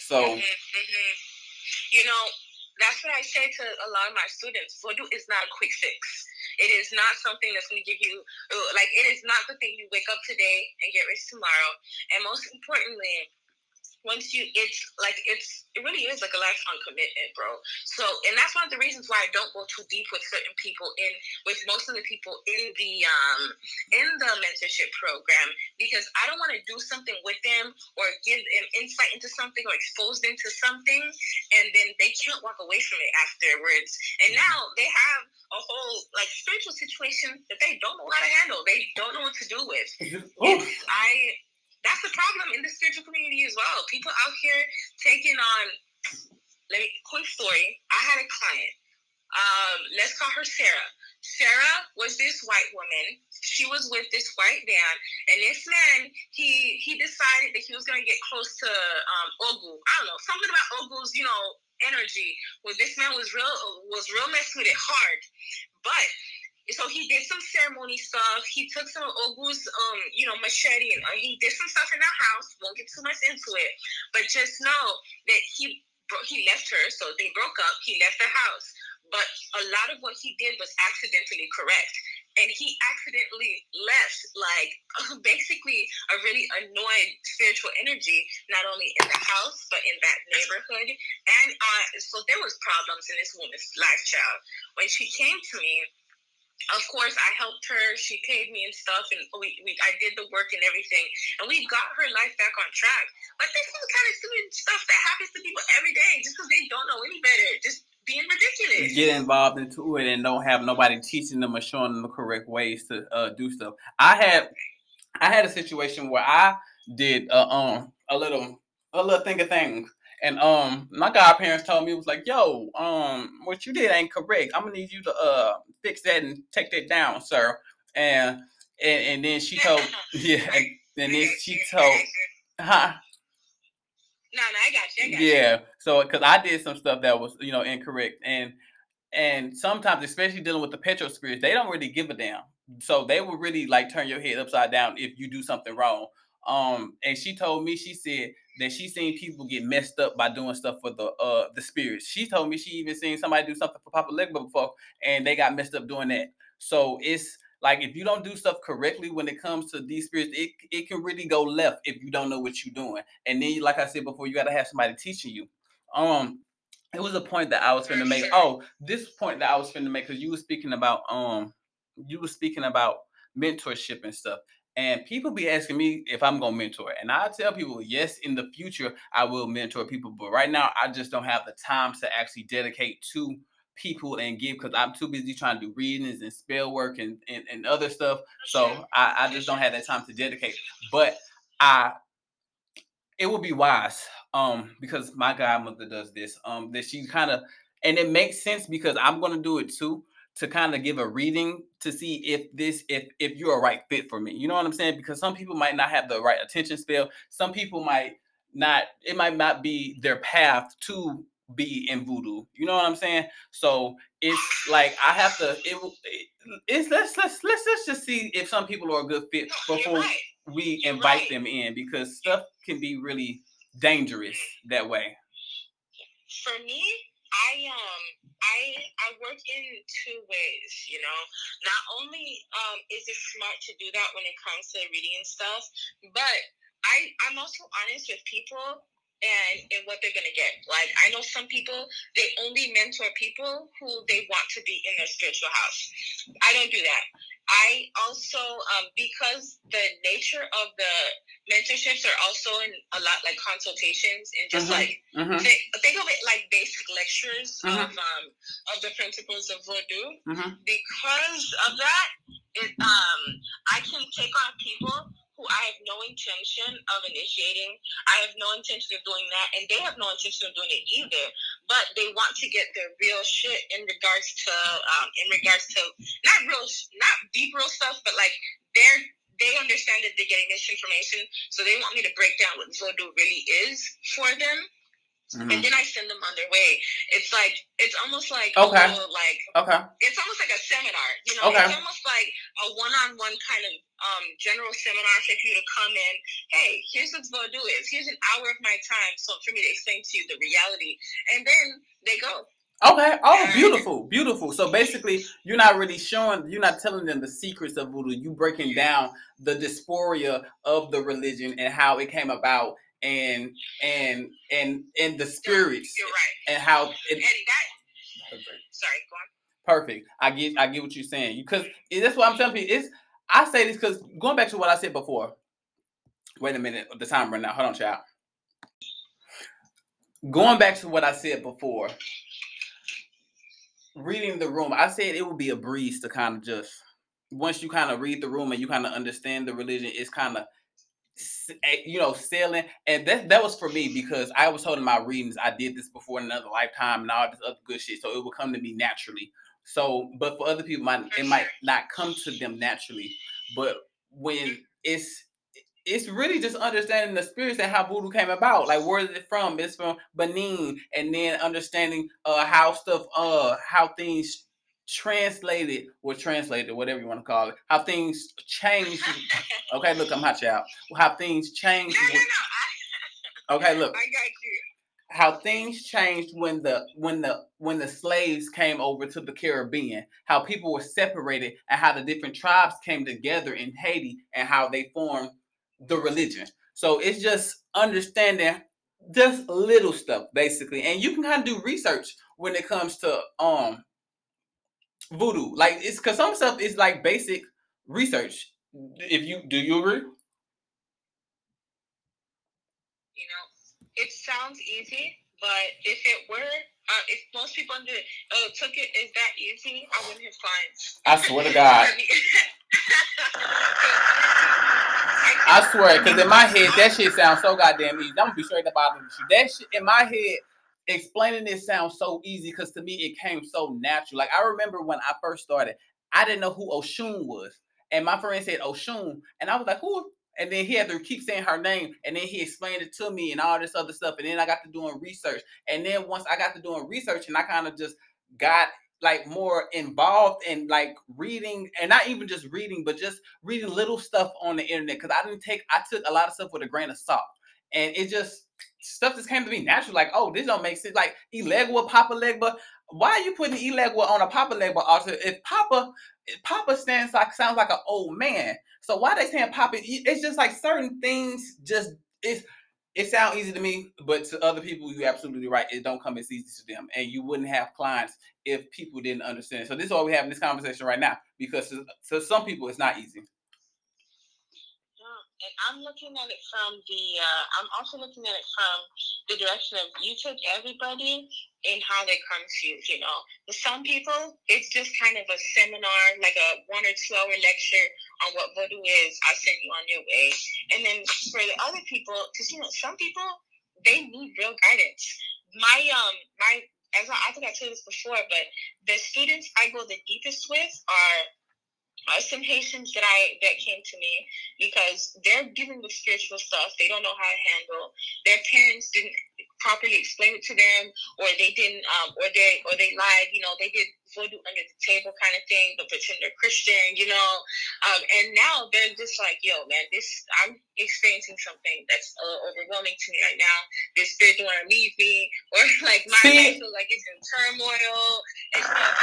Speaker 3: So.
Speaker 4: Mhm, mhm. You know, that's what I say to a lot of my students. Voodoo is not a quick fix. It is not something that's going to give you, like, it is not the thing you wake up today and get rich tomorrow. And most importantly, once you, it's like, it's, it really is like a lifelong commitment, bro. So, and that's one of the reasons why I don't go too deep with certain people in, with most of the people in the, um, in the mentorship program, because I don't want to do something with them or give them insight into something or expose them to something and then they can't walk away from it afterwards. And now they have a whole like spiritual situation that they don't know how to handle. They don't know what to do with. I that's the problem in the spiritual community as well. People out here taking on let me quick story. I had a client. Um, let's call her Sarah. Sarah was this white woman. She was with this white man, and this man he he decided that he was gonna get close to um Ogu. I don't know something about Ogu's you know energy. Well, this man was real was real messed with it hard, but so he did some ceremony stuff. He took some Ogu's, um, you know, machete, and uh, he did some stuff in the house. Won't get too much into it, but just know that he bro- he left her, so they broke up. He left the house, but a lot of what he did was accidentally correct, and he accidentally left like basically a really annoyed spiritual energy, not only in the house but in that neighborhood. And uh, so there was problems in this woman's life, child. When she came to me, of course, I helped her. She paid me and stuff, and we, we I did the work and everything, and we got her life back on track. But this is kind of stupid stuff that happens to people every day, just because they don't know any better, just being ridiculous.
Speaker 3: get involved into it and don't have nobody teaching them or showing them the correct ways to uh, do stuff. I had I had a situation where I did uh, um a little a little thing of things. And um my godparents told me it was like, yo, um, what you did ain't correct. I'm gonna need you to uh fix that and take that down, sir. And and, and then she told yeah, and, and then she told huh
Speaker 4: No, no, I got you. I got you.
Speaker 3: yeah. So because I did some stuff that was you know incorrect, and and sometimes, especially dealing with the petro spirits, they don't really give a damn. so they will really like turn your head upside down if you do something wrong. Um, and she told me she said that she seen people get messed up by doing stuff for the uh the spirits. She told me she even seen somebody do something for Papa Legba before, and they got messed up doing that. So it's like if you don't do stuff correctly when it comes to these spirits, it, it can really go left if you don't know what you're doing. And then, like I said before, you gotta have somebody teaching you. Um, it was a point that I was finna make. Oh, this point that I was finna make because you were speaking about um, you were speaking about mentorship and stuff. And people be asking me if I'm gonna mentor. And I tell people, yes, in the future I will mentor people, but right now I just don't have the time to actually dedicate to people and give because I'm too busy trying to do readings and spell work and, and, and other stuff. So I, I just don't have that time to dedicate. But I it would be wise um because my godmother does this um that she kind of and it makes sense because i'm going to do it too to kind of give a reading to see if this if if you're a right fit for me you know what i'm saying because some people might not have the right attention spell some people might not it might not be their path to be in voodoo you know what i'm saying so it's like i have to it, it it's let's let's let's let's just see if some people are a good fit before
Speaker 4: right.
Speaker 3: we
Speaker 4: You're
Speaker 3: invite
Speaker 4: right.
Speaker 3: them in because stuff can be really dangerous that way.
Speaker 4: for me, I um I I work in two ways, you know. Not only um is it smart to do that when it comes to reading and stuff, but I I'm also honest with people and and what they're gonna get. Like I know some people they only mentor people who they want to be in their spiritual house. I don't do that. I also um because the nature of the mentorships are also in a lot like consultations and just
Speaker 3: Mhm.
Speaker 4: like
Speaker 3: Mhm,
Speaker 4: think, think of it like basic lectures of um of the principles of voodoo.
Speaker 3: mhm.
Speaker 4: Because of that, it um I can take on people who I have no intention of initiating. I have no intention of doing that, and they have no intention of doing it either. But they want to get their real shit in regards to um in regards to not real not deep real stuff, but like they're they understand that they're getting misinformation, so they want me to break down what voodoo really is for them
Speaker 3: mhm.
Speaker 4: and then I send them on their way. It's like it's almost like
Speaker 3: Okay.
Speaker 4: a little, like
Speaker 3: Okay.
Speaker 4: it's almost like a seminar. You know,
Speaker 3: Okay.
Speaker 4: it's almost like a one-on-one kind of um, general seminar for you to come in. Hey, here's what voodoo is. Here's an hour of my time, so for me to explain to you the reality, and then they go.
Speaker 3: Okay. Oh, beautiful, beautiful. So basically, you're not really showing, you're not telling them the secrets of voodoo. You breaking down the dysphoria of the religion and how it came about, and and and and the spirits
Speaker 4: You're right,
Speaker 3: and how
Speaker 4: and
Speaker 3: it.
Speaker 4: that. Sorry, go on.
Speaker 3: Perfect. I get I get what you're saying. Because mm-hmm. that's what I'm telling people. It's I say this because going back to what I said before. Wait a minute, the time running out. Hold on, child. Going back to what I said before. Reading the room, I said it would be a breeze to kind of just once you kind of read the room and you kind of understand the religion, it's kind of you know sailing and that that was for me because i was holding my readings. I did this before in another lifetime and all this other good shit so it would come to me naturally. So but for other people might it might not come to them naturally. But when it's it's really just understanding the spirits and how voodoo came about. Like where is it from? It's from benin and then understanding uh how stuff uh how things translated or translated whatever you want to call it how things changed okay look i'm hot child how things changed
Speaker 4: No, no, no.
Speaker 3: okay look
Speaker 4: I, I got you.
Speaker 3: how things changed when the when the when the slaves came over to the Caribbean, how people were separated, and how the different tribes came together in Haiti, and how they formed the religion. So it's just understanding just little stuff basically, and you can kind of do research when it comes to um voodoo. Like it's because some stuff is like basic research. If you do you agree?
Speaker 4: you know, it sounds easy, but if it were, uh, if most people under, uh, took it as that easy, I wouldn't have clients.
Speaker 3: I swear to God. I swear, because in my head, that shit sounds so goddamn easy. I'm gonna be straight with you. That shit in my head, explaining it sounds so easy because to me it came so natural. Like I remember when I first started, I didn't know who Oshun was, and my friend said Oshun, and I was like, who? And then he had to keep saying her name, and then he explained it to me and all this other stuff. And then I got to doing research, and then once I got to doing research, and I kind of just got like more involved in like reading and not even just reading, but just reading little stuff on the internet. Cause I didn't take I took a lot of stuff with a grain of salt. And it just stuff just came to me natural, like, oh, this don't make sense. Like Elegua, Papa Legba. Why are you putting Elegua on a Papa Legba altar? If Papa if Papa stands like sounds like an old man. So why they saying Papa? It's just like certain things just it's it sounds easy to me, but to other people, you're absolutely right. It don't come as easy to them, and you wouldn't have clients if people didn't understand. So this is why we're having this conversation right now, because to, to some people, it's not easy
Speaker 4: and I'm looking at it from the. Uh, I'm also looking at it from the direction of you take everybody in how they come to you. You know, for some people, it's just kind of a seminar, like a one or two hour lecture on what voodoo is. I send you on your way, and then for the other people, because you know, some people they need real guidance. My um my as I, I think I told this before, but the students I go the deepest with are uh, some Haitians that I that came to me because they're dealing with spiritual stuff. They don't know how to handle. Their parents didn't properly explain it to them, or they didn't, um, or they or they lied. You know, they did voodoo under the table kind of thing, but pretend they're Christian. You know, um, and now they're just like, yo, man, this I'm experiencing something that's uh, overwhelming to me right now. This spirit don't want to leave me, or like my life feels like it's in turmoil and stuff.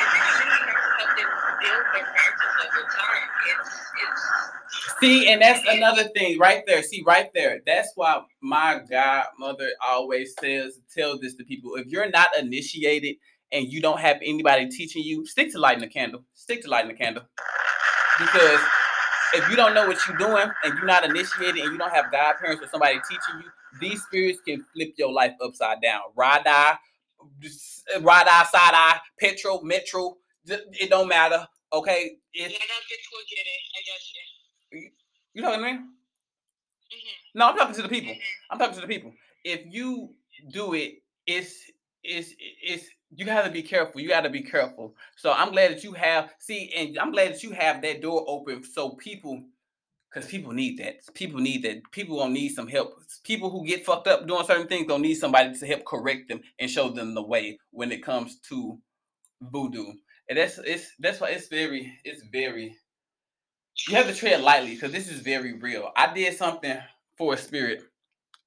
Speaker 4: And then you really have to
Speaker 3: See, and that's another thing right there. See, right there. That's why my godmother always says, tell this to people. If you're not initiated and you don't have anybody teaching you, stick to lighting a candle. Stick to lighting a candle. Because if you don't know what you're doing and you're not initiated and you don't have godparents or somebody teaching you, these spirits can flip your life upside down. Ride eye, uh, ride eye, side eye, petro, metro, it don't matter. Okay.
Speaker 4: If, yeah, I will get it. I got
Speaker 3: you. You know what I mean? Mm-hmm. No, I'm talking to the people. Mm-hmm. I'm talking to the people. If you do it, it's it's it's you got to be careful. You got to be careful. So I'm glad that you have see, and I'm glad that you have that door open so people, because people need that. People need that. People gonna need some help. People who get fucked up doing certain things gonna need somebody to help correct them and show them the way when it comes to voodoo. And that's it's that's why it's very it's very. You have to tread lightly because this is very real. I did something for a spirit.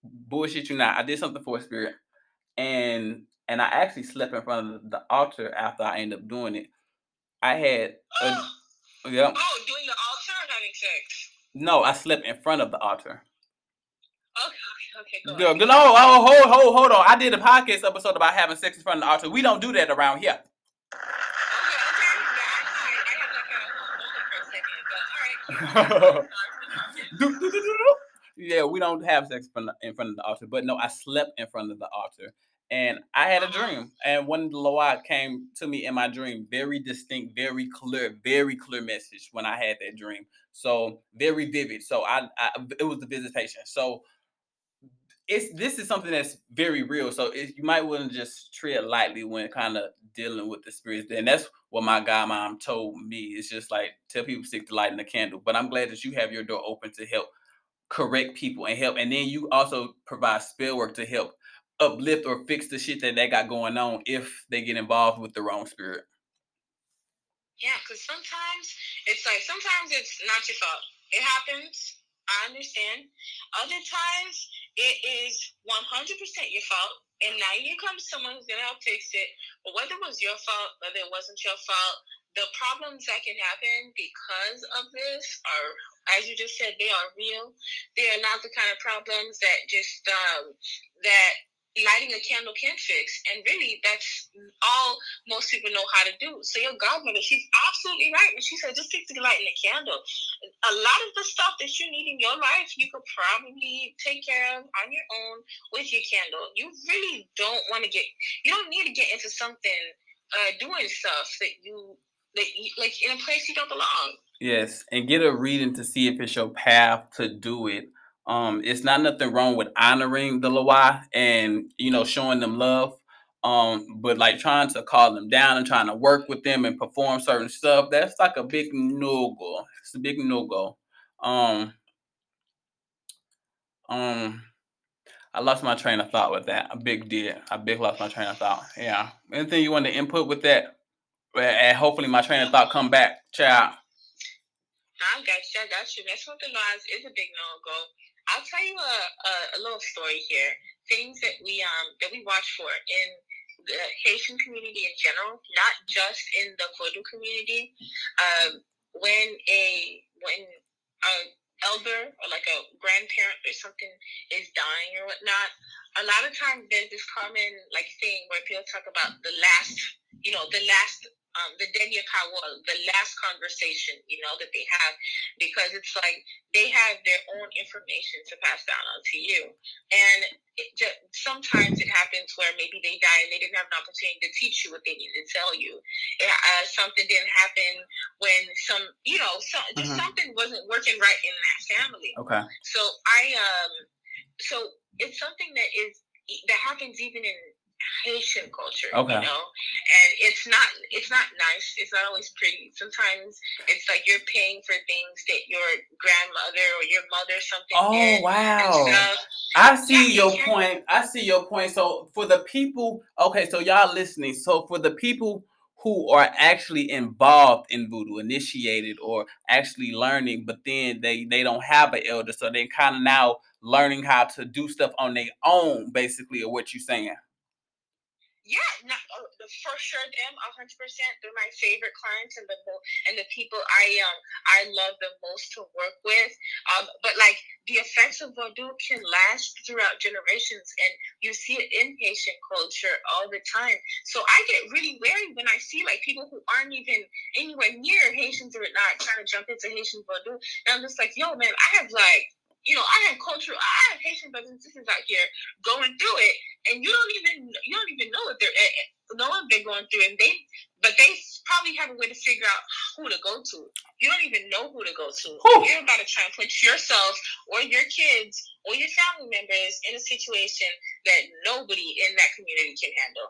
Speaker 3: Bullshit you not. I did something for a spirit, and and I actually slept in front of the altar after I ended up doing it. I had a,
Speaker 4: yeah. Oh, doing the altar or having sex?
Speaker 3: No, I slept in front of the altar.
Speaker 4: Okay, okay, okay. Go
Speaker 3: no, oh, hold, hold, hold on. I did a podcast episode about having sex in front of the altar. We don't do that around here. yeah, we don't have sex in front of the altar, but no, I slept in front of the altar. And I had a dream, and of the Loa came to me in my dream, very distinct, very clear, very clear message when I had that dream. So very vivid. So I, I it was the visitation. So it's this is something that's very real. So it, you might want to just tread lightly when kind of dealing with the spirits. And that's what my godmom told me. It's just like tell people stick to lighting the candle. But I'm glad that you have your door open to help correct people and help. And then you also provide spell work to help uplift or fix the shit that they got going on if they get involved with the wrong spirit.
Speaker 4: Yeah, because sometimes it's like sometimes it's not your fault. It happens. I understand. Other times it is 100% your fault. And now you come someone who's going to help fix it. But whether it was your fault, whether it wasn't your fault, the problems that can happen because of this are, as you just said, they are real. They are not the kind of problems that just, um, that lighting a candle can fix. And really, that's all most people know how to do. So your godmother, she's absolutely right when she said just stick to lighting a candle. A lot of the stuff that you need in your life, you could probably take care of on your own with your candle. You really don't want to get, you don't need to get into something, uh, doing stuff that you, that you, like in a place you don't belong.
Speaker 3: Yes, and get a reading to see if it's your path to do it um, it's not nothing wrong with honoring the Loa and you know showing them love. Um, but like trying to call them down and trying to work with them and perform certain stuff, that's like a big no go. It's a big no go. Um, um, I lost my train of thought with that. I big did. I big lost my train of thought. Yeah. Anything you want to input with that? And hopefully my train of thought come back, child.
Speaker 4: I got you. I got you. That's what the laws is a big no go. I'll tell you a, a, a little story here. Things that we um that we watch for in the Haitian community in general, not just in the Vodou community. Um, when a when a elder or like a grandparent or something is dying or whatnot, a lot of times there's this common like thing where people talk about the last, you know, the last um, the Denya Kawal, the last conversation, you know, that they have, because it's like they have their own information to pass down on to you. And it just, sometimes it happens where maybe they die and they didn't have an opportunity to teach you what they needed to tell you. It, uh, something didn't happen when some, you know, so,
Speaker 3: Mhm.
Speaker 4: something wasn't working right in that family.
Speaker 3: Okay.
Speaker 4: So I um so it's something that is that happens even in Haitian culture,
Speaker 3: Okay.
Speaker 4: you know, and it's not it's not nice. It's not always pretty. Sometimes it's like you're paying for things that your grandmother or your mother something
Speaker 3: Oh wow. I see
Speaker 4: Yeah,
Speaker 3: your
Speaker 4: yeah.
Speaker 3: point. I see your point. So for the people, okay, so y'all listening. So for the people who are actually involved in voodoo, initiated or actually learning, but then they they don't have an elder, so they're kind of now learning how to do stuff on their own, basically, or what you're saying.
Speaker 4: Yeah, not, uh, for sure. Them, hundred percent. They're my favorite clients and the and the people I um I love the most to work with. Um, but like the effects of voodoo can last throughout generations, and you see it in Haitian culture all the time. So I get really wary when I see like people who aren't even anywhere near Haitians or not trying to jump into Haitian voodoo. And I'm just like, yo, man, I have like. You know, I have cultural, I have Haitian brothers and sisters out here going through it, and you don't even you don't even know what they're eh, eh, know what they're going through, and they but they probably have a way to figure out who to go to. You don't even know who to go to.
Speaker 3: Whew.
Speaker 4: You're about to try and put yourself or your kids or your family members in a situation that nobody in that community can handle.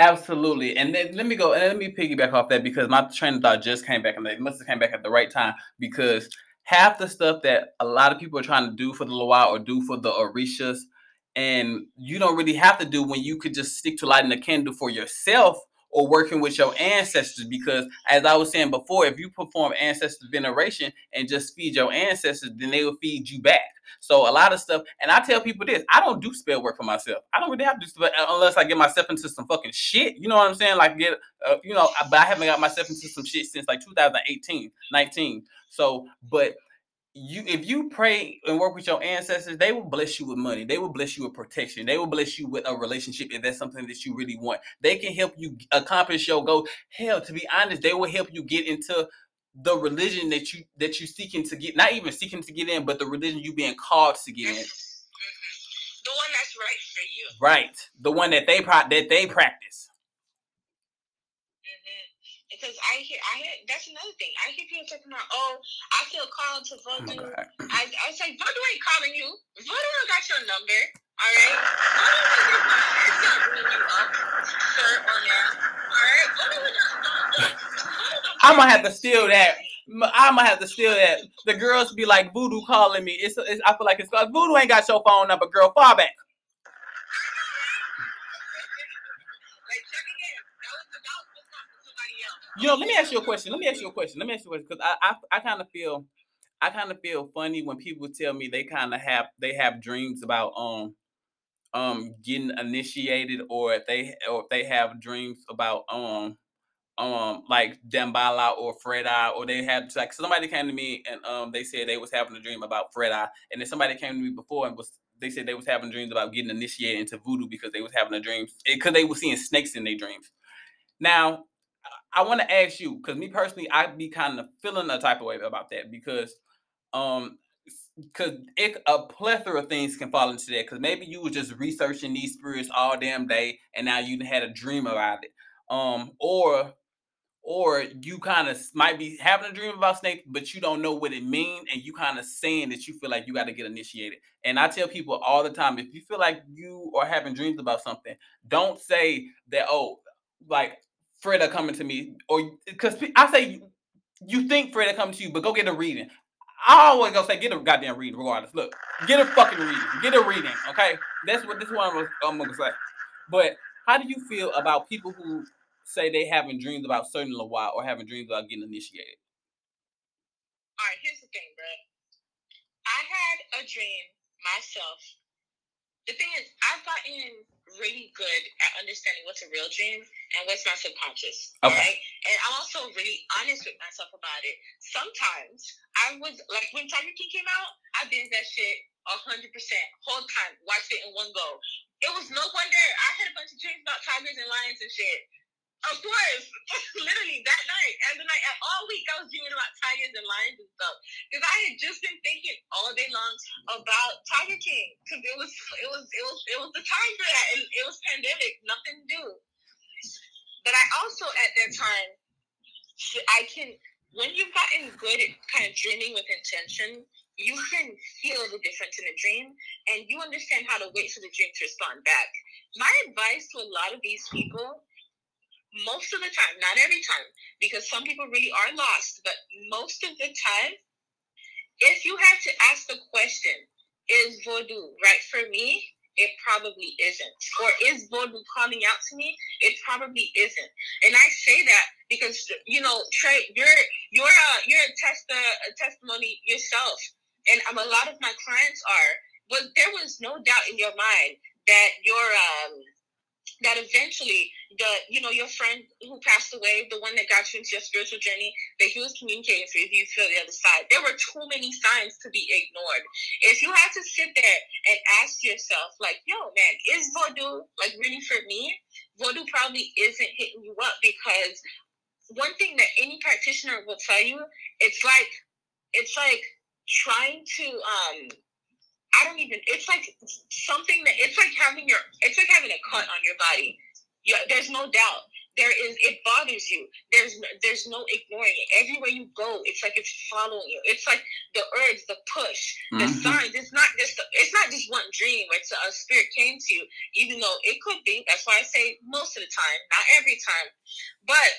Speaker 3: Absolutely. And then let me go and let me piggyback off that because my train of thought just came back and it must have came back at the right time because half the stuff that a lot of people are trying to do for the Loa or do for the Orishas, and you don't really have to do when you could just stick to lighting a candle for yourself or working with your ancestors because as I was saying before, if you perform ancestor veneration and just feed your ancestors, then they will feed you back. So a lot of stuff, and I tell people this: I don't do spell work for myself. I don't really have to do spell unless I get myself into some fucking shit. You know what I'm saying? Like get, uh, you know, but I haven't got myself into some shit since like 2018, 19. So, but you, if you pray and work with your ancestors, they will bless you with money. They will bless you with protection. They will bless you with a relationship if that's something that you really want. They can help you accomplish your goal. Hell, to be honest, they will help you get into the religion that you that you seeking to get not even seeking to get in but the religion you being called to get in
Speaker 4: Mhm. The one that's right for you.
Speaker 3: right the one that they pro- that they practice
Speaker 4: Because I hear, I hear. That's another thing. I hear people talking about, oh, I feel called to
Speaker 3: oh
Speaker 4: voodoo.
Speaker 3: god
Speaker 4: I, I was like, Voodoo ain't calling you. Voodoo got your number. All right. Voodoo is not, it's not you up, sir or ma'am. All right. Voodoo is not. don't- don't- Voodoo don't
Speaker 3: I'ma have to steal that. I'm gonna have to steal that. The girls be like voodoo calling me. It's, it's I feel like it's called voodoo ain't got your phone number, girl. Far back.
Speaker 4: Like, check again. That was that was supposed to come from somebody else.
Speaker 3: You know, let me ask you a question. Let me ask you a question. Let me ask you a question because I I, I kind of feel I kind of feel funny when people tell me they kind of have they have dreams about um um getting initiated or if they or if they have dreams about um um like Dambala or Freda or they had like somebody came to me and um they said they was having a dream about Freda and then somebody came to me before and was they said they was having dreams about getting initiated into voodoo because they was having a dream because they were seeing snakes in their dreams. Now I want to ask you because me personally I'd be kind of feeling a type of way about that because um because it a plethora of things can fall into that because maybe you were just researching these spirits all damn day and now you had a dream about it. Um or or you kind of might be having a dream about snakes but you don't know what it means and you kind of saying that you feel like you got to get initiated. And i tell people all the time if you feel like you are having dreams about something don't say that oh like Freda coming to me or because i say you think Freda coming to you but go get a reading I always gonna say get a goddamn reading regardless. Look, get a fucking reading. Get a reading. Okay, that's what this one was. I'm gonna say. But how do you feel about people who say they having dreams about certain Lawai or having dreams about getting initiated?
Speaker 4: All right, here's the thing, bro. I had a dream myself. The thing is, I've gotten really good at understanding what's a real dream and what's my subconscious.
Speaker 3: Okay.
Speaker 4: Right? And I'm also really honest with myself about it. Sometimes I was like when Tiger King came out, I did that shit hundred percent, whole time, watched it in one go. It was no wonder I had a bunch of dreams about tigers and lions and shit. Of course, literally that night. And the night and all week I was dreaming about tigers and lions and stuff. Because I had just been thinking all day long about Tiger King. Because it was it was it was it was the time for that. And it was pandemic, nothing to do. But I also at that time I can when you've gotten good at kind of dreaming with intention, you can feel the difference in a dream. And you understand how to wait for the dream to respond back. My advice to a lot of these people most of the time, not every time, because some people really are lost, but most of the time, if you had to ask the question, is voodoo right for me? It probably isn't. Or is voodoo calling out to me? It probably isn't. And I say that because you know, Trey, you're you're a you're a test a testimony yourself, and um, a lot of my clients are. But there was no doubt in your mind that your um that eventually the you know your friend who passed away the one that got you into your spiritual journey that he was communicating for you you feel the other side. There were too many signs to be ignored. If you had to sit there and ask yourself like yo man is voodoo like really for me? Voodoo probably isn't hitting you up because one thing that any practitioner will tell you it's like it's like trying to um I don't even. It's like something that it's like having your. It's like having a cut on your body. Yeah, there's no doubt. There is. It bothers you. There's. There's no ignoring it. Everywhere you go, it's like it's following you. It's like the urge, the push, the
Speaker 3: Mhm.
Speaker 4: signs. It's not just. It's not just one dream where it's a, a spirit came to you. Even though it could be. That's why I say most of the time, not every time, but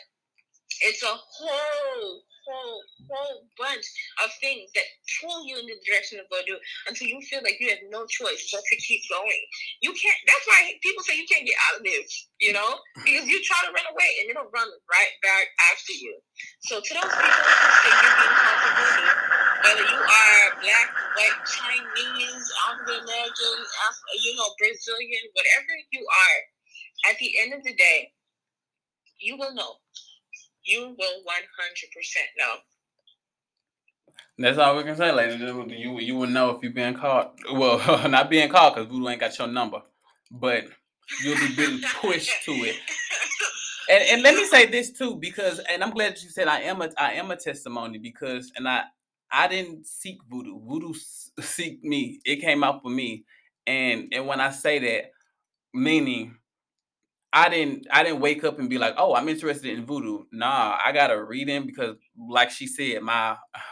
Speaker 4: it's a whole, whole, whole bunch of things that pull you in the direction of voodoo until you feel like you have no choice but to keep going. You can't. That's why people say you can't get out of this. You know, because you try to run away and it'll run right back after you. So to those people who say you're being called to voodoo, whether you are black, white, Chinese, African American, you know, Brazilian, whatever you are, at the end of the day, you will know. You will 100% know.
Speaker 3: That's all we can say, ladies. and gentlemen. You you will know if you've been caught. Well, not being caught because Voodoo ain't got your number, but you'll be being pushed to it. And and let me say this too, because and I'm glad you said I am a I am a testimony because and I I didn't seek voodoo. Voodoo seek me. It came out for me. And and when I say that, meaning I didn't I didn't wake up and be like, oh, I'm interested in voodoo. Nah, I got to read in because like she said, my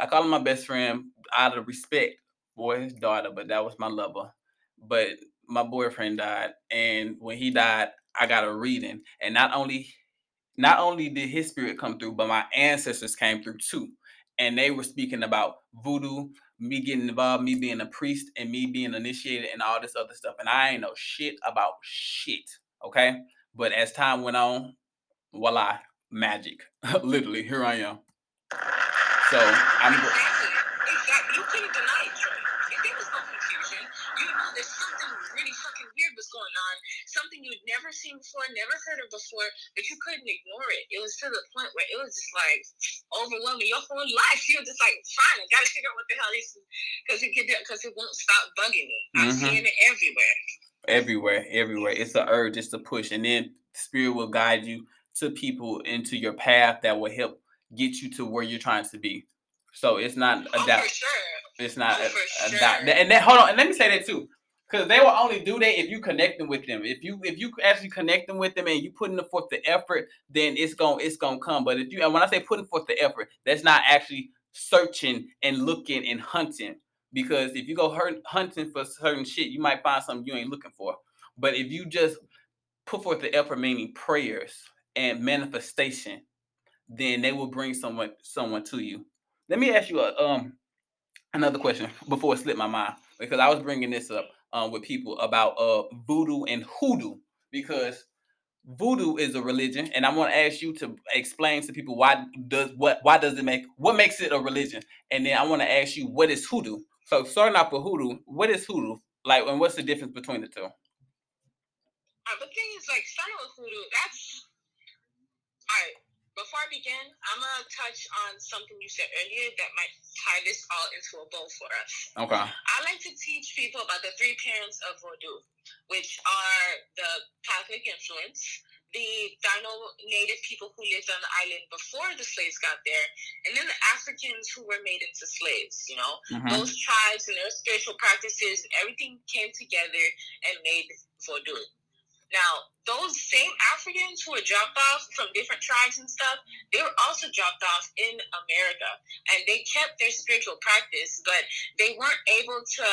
Speaker 3: I call him my best friend out of respect for his daughter, but that was my lover. But my boyfriend died, and when he died, I got a reading, and not only not only did his spirit come through, but my ancestors came through too, and they were speaking about voodoo, me getting involved, me being a priest, and me being initiated, and all this other stuff, and I ain't know shit about shit. Okay, but as time went on, voila, magic, literally, here I am. So I'm. gr-
Speaker 4: Exactly. Exactly. You couldn't deny it, Troy. If there was no confusion, you know there's something really fucking weird was going on, something you'd never seen before, never heard of before, but you couldn't ignore it. It was to the point where it was just like overwhelming your whole life. You were just like, fine, I gotta figure out what the hell this is because it could because it won't stop bugging me. I'm
Speaker 3: Mhm.
Speaker 4: seeing it everywhere.
Speaker 3: Everywhere, everywhere. It's the urge, it's a push, and then spirit will guide you to people into your path that will help get you to where you're trying to be. So it's not a
Speaker 4: Oh,
Speaker 3: doubt.
Speaker 4: sure.
Speaker 3: It's not
Speaker 4: Oh,
Speaker 3: a, a
Speaker 4: sure.
Speaker 3: doubt. And then hold on, and let me say that too. Because they will only do that if you connecting with them. If you if you actually connecting with them and you putting forth the effort, then it's gonna it's gonna come. But if you and when I say putting forth the effort, that's not actually searching and looking and hunting. Because if you go hunting for certain shit, you might find something you ain't looking for. But if you just put forth the effort, meaning prayers and manifestation, then they will bring someone someone to you. let me ask you a um another question before it slipped my mind because I was bringing this up um with people about uh voodoo and hoodoo because voodoo is a religion and I want to ask you to explain to people why does what why does it make what makes it a religion and then I want to ask you what is hoodoo. So starting off with hoodoo, what is hoodoo like and what's the difference between the two?
Speaker 4: Uh, the thing is, like, starting with hoodoo, that's all right. Before I begin, I'm gonna touch on something you said earlier that might tie this all into a bow for us.
Speaker 3: Okay.
Speaker 4: I like to teach people about the three parents of voodoo, which are the Catholic influence, the Taino native people who lived on the island before the slaves got there, and then the Africans who were made into slaves. You know,
Speaker 3: Mhm.
Speaker 4: those tribes and their spiritual practices and everything came together and made voodoo. Now, those same Africans who were dropped off from different tribes and stuff, they were also dropped off in America. And they kept their spiritual practice, but they weren't able to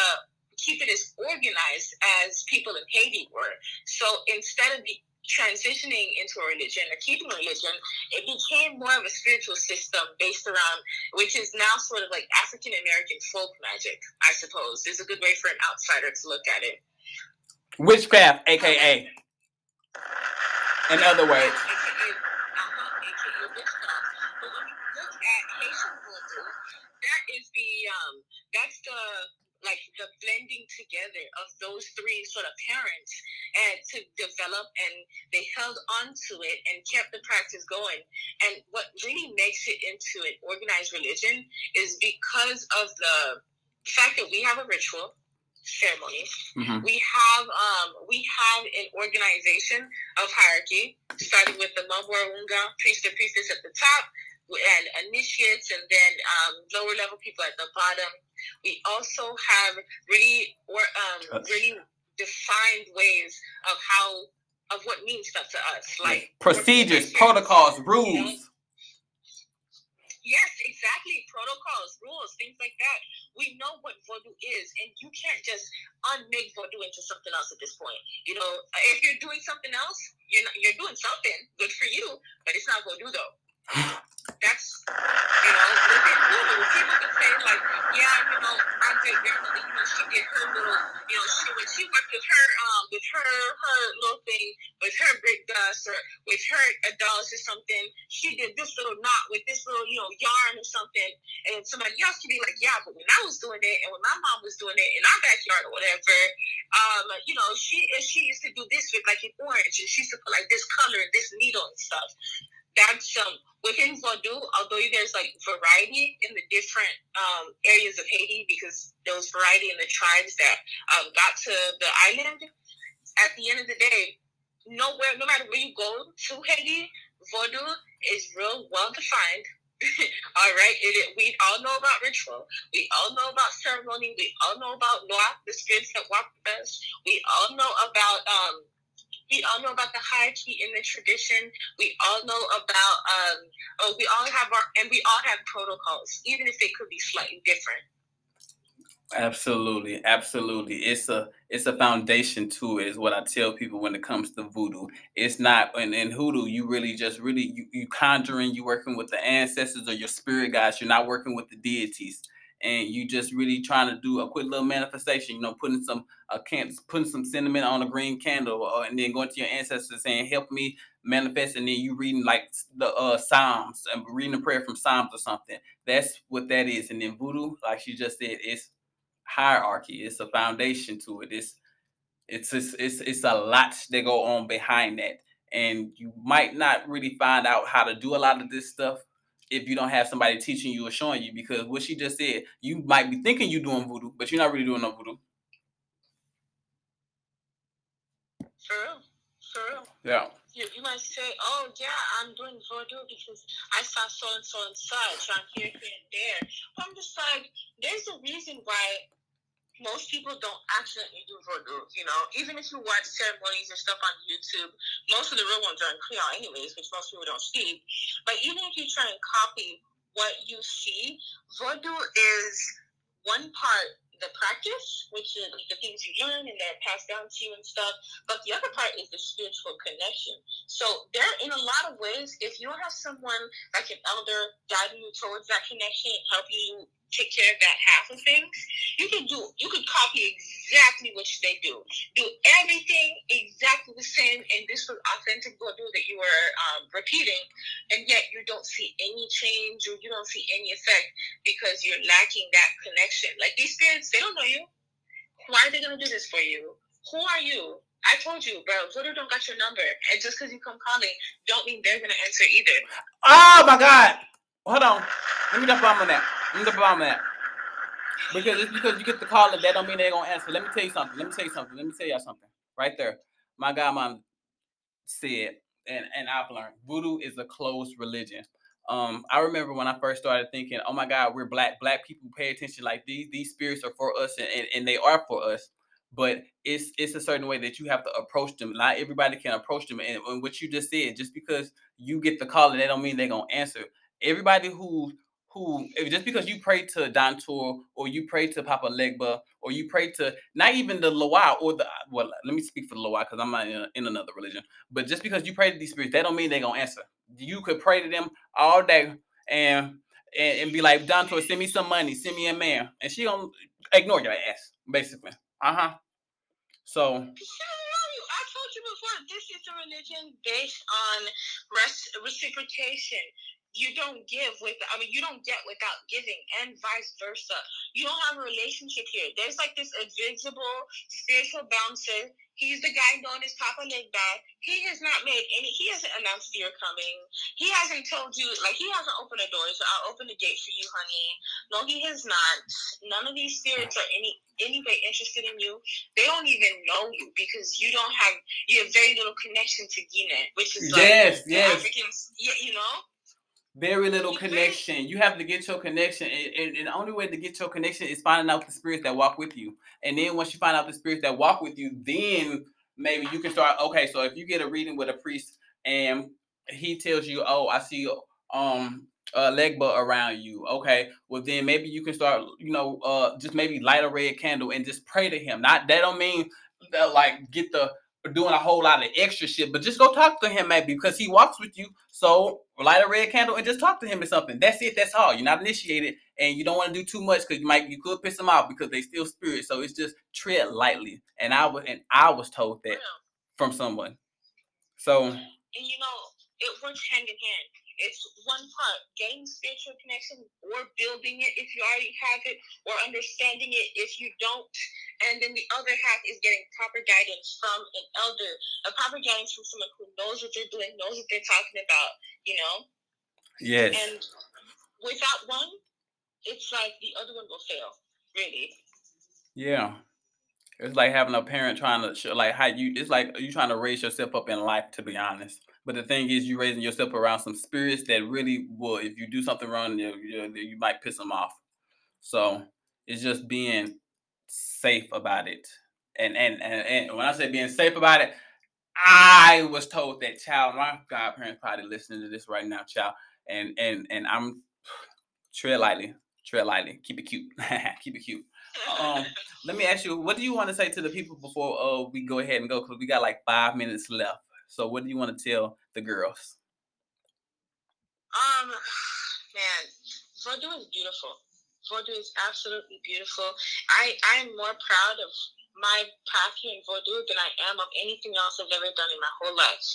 Speaker 4: keep it as organized as people in Haiti were. So instead of be- transitioning into a religion or keeping a religion, it became more of a spiritual system based around, which is now sort of like African American folk magic, I suppose, is a good way for an outsider to look at it.
Speaker 3: Witchcraft, aka. In other words.
Speaker 4: Uh-huh, AKA witchcraft. But when you look at Haitian voodoo, that is the um that's the like the blending together of those three sort of parents and to develop and they held on to it and kept the practice going. And what really makes it into an organized religion is because of the fact that we have a ritual ceremony
Speaker 3: Mhm.
Speaker 4: we have um, we have an organization of hierarchy, starting with the Mabwarunga priest and priestess at the top, and initiates, and then um, lower level people at the bottom. We also have really or um, really defined ways of how of what means stuff to us, like
Speaker 3: Procedures, protocols,
Speaker 4: you know?
Speaker 3: rules.
Speaker 4: Yes, exactly. Protocols, rules, things like that. We know what voodoo is, and you can't just unmake voodoo into something else at this point. You know, if you're doing something else, you're not, you're doing something good for you, but it's not voodoo though. That's you know, within voodoo, people can say like, yeah, you know, my great grandmother, you know, she did her little, you know, she when she worked with her, um, with her her little thing, with her brick dust or with her dolls or something, she did this little knot with this little, you know, yarn or something, and somebody else could be like, yeah, but when I was doing it and when my mom was doing it in our backyard or whatever, um, you know, she and she used to do this with like an orange, and she used to put like this color, this needle and stuff. That's um within voodoo, although there's like variety in the different um, areas of Haiti because there was variety in the tribes that um, got to the island. At the end of the day, nowhere, no matter where you go to Haiti, Vodou is real well defined. all right, it, it- we all know about ritual. We all know about ceremony. We all know about Loa, the spirits that walk with us. We all know about um, we all know about the hierarchy in the tradition. We all know about um, oh, we all have our and we all have protocols, even if they could be slightly different.
Speaker 3: Absolutely, absolutely. It's a it's a foundation to it, is what I tell people when it comes to voodoo. It's not and in hoodoo, you really just really you, you conjuring, you working with the ancestors or your spirit guides, you're not working with the deities. And you just really trying to do a quick little manifestation, you know, putting some a can putting some cinnamon on a green candle, or, and then going to your ancestors saying, "Help me manifest," and then you reading like the uh Psalms and reading a prayer from Psalms or something. That's what that is. And then voodoo, like she just said, it's hierarchy. It's a foundation to it. It's it's it's it's, it's a lot that go on behind that, and you might not really find out how to do a lot of this stuff if you don't have somebody teaching you or showing you. Because what she just said, you might be thinking you're doing voodoo, but you're not really doing no voodoo.
Speaker 4: For real, for real.
Speaker 3: Yeah.
Speaker 4: You, you might say, oh, yeah, I'm doing voodoo because I saw so and so inside, so I'm here, here, and there. But I'm just like, there's a reason why most people don't accidentally do voodoo, you know? Even if you watch ceremonies and stuff on YouTube, most of the real ones are in Creole anyways, which most people don't see. But even if you try and copy what you see, voodoo is one part the practice, which is the things you learn and they're passed down to you and stuff. But the other part is the spiritual connection. So there, in a lot of ways, if you have someone like an elder guiding you towards that connection and help you take care of that half of things, you can do you can copy exactly what they do. Do everything exactly the same, and this was authentic Vodou that you were um, repeating, and yet you don't see any change or you don't see any effect because you're lacking that connection. Like these spirits, they don't know you. Why are they gonna do this for you? Who are you? I told you, bro. Vodou don't got your number, and just because you come calling, don't mean they're gonna answer either.
Speaker 3: Oh my God! Hold on. Let me jump on that. Jump on that. Because it's because you get the call, that don't mean they're gonna answer. Let me tell you something. Let me tell you something. Let me tell y'all something. Right there. My godmom said, and and I've learned, voodoo is a closed religion. Um, I remember when I first started thinking, oh my God, we're black. Black people pay attention. Like these these spirits are for us, and, and, and they are for us but it's it's a certain way that you have to approach them. Not everybody can approach them. And, and what you just said, just because you get the call, and they don't mean they're gonna answer. Everybody who who just because you pray to Dantor or you pray to Papa Legba or you pray to not even the Loa or the well, let me speak for the Loa because I'm not in, in, another religion. But just because you pray to these spirits, that don't mean they're gonna answer. You could pray to them all day and and, and be like, Dantor, send me some money, send me a man, and she gonna ignore your ass, basically. Uh huh. So.
Speaker 4: I told you before, this is a religion based on reciprocation you don't give with I mean you don't get without giving and vice versa. You don't have a relationship here. There's like this invisible spiritual bouncer. He's the guy known as Papa Legba. He has not made any he hasn't announced you're coming. He hasn't told you like he hasn't opened the door, so I'll open the gate for you, honey. No, he has not. None of these spirits are any any way interested in you. They don't even know you because you don't have you have very little connection to Guinea, which is like
Speaker 3: yes, yes.
Speaker 4: Africans yeah, you know?
Speaker 3: Very little connection. You have to get your connection, and, and, and, the only way to get your connection is finding out the spirits that walk with you. And then once you find out the spirits that walk with you, then maybe you can start. Okay, so if you get a reading with a priest and he tells you, "Oh, I see um a legba around you," okay, well then maybe you can start. You know, uh, just maybe light a red candle and just pray to him. Not that don't mean that, like get the doing a whole lot of extra shit, but just go talk to him maybe because he walks with you. So light a red candle and just talk to him or something. That's it. That's all. You're not initiated, and you don't want to do too much because you might you could piss them off because they still spirit. So it's just tread lightly. And I was and I was told that from someone. So
Speaker 4: and you know it works hand in hand. It's one part getting spiritual connection or building it if you already have it, or understanding it if you don't. And then the other half is getting proper guidance from an elder, a proper guidance from someone who knows what they're doing, knows what they're talking about, you know?
Speaker 3: Yes.
Speaker 4: And without one, it's like the other one will fail, really.
Speaker 3: Yeah. It's like having a parent trying to show, like how you. It's like you trying to raise yourself up in life. To be honest, but the thing is, you're raising yourself around some spirits that really will, if you do something wrong, you, you, you might piss them off. So it's just being safe about it. And, and and and when I say being safe about it, I was told that child, my godparents probably listening to this right now, child. And and and I'm tread lightly, tread lightly, keep it cute, keep it cute. Um, let me ask you, what do you want to say to the people before uh, we go ahead and go? Because we got like five minutes left. So what do you want to tell the girls?
Speaker 4: Um, man, Vodou is beautiful. Vodou is absolutely beautiful. I I am more proud of my path here in Vodou than I am of anything else I've ever done in my whole life.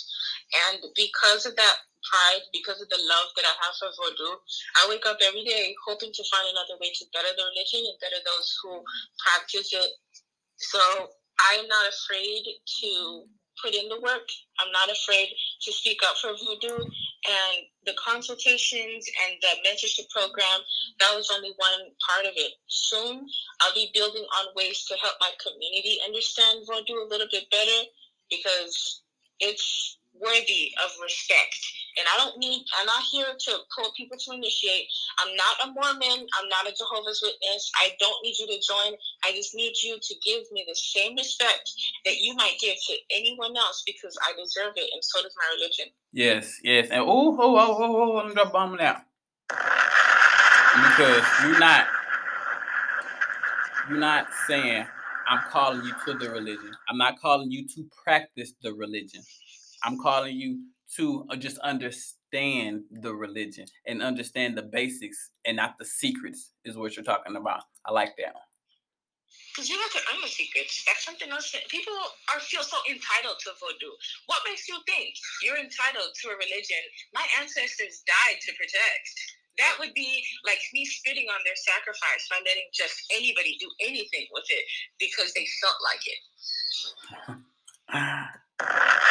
Speaker 4: And because of that pride, because of the love that I have for Vodou, I wake up every day hoping to find another way to better the religion and better those who practice it. So I'm not afraid to put in the work. I'm not afraid to speak up for voodoo. And the consultations and the mentorship program, that was only one part of it. Soon, I'll be building on ways to help my community understand voodoo a little bit better because it's worthy of respect. And I don't need, I'm not here to pull people to initiate. I'm not a Mormon. I'm not a Jehovah's Witness. I don't need you to join. I just need you to give me the same respect that you might give to anyone else because I deserve it and so does my religion.
Speaker 3: Yes, yes. And oh, oh, oh, oh, oh, oh let me drop bomb now. Because you're not You're not saying I'm calling you to the religion. I'm not calling you to practice the religion. I'm calling you to uh, just understand the religion and understand the basics and not the secrets is what you're talking about. I like that.
Speaker 4: Because you have to earn the secrets. That's something else that people are feel so entitled to voodoo. What makes you think you're entitled to a religion my ancestors died to protect? That would be like me spitting on their sacrifice by letting just anybody do anything with it because they felt like it.
Speaker 3: I have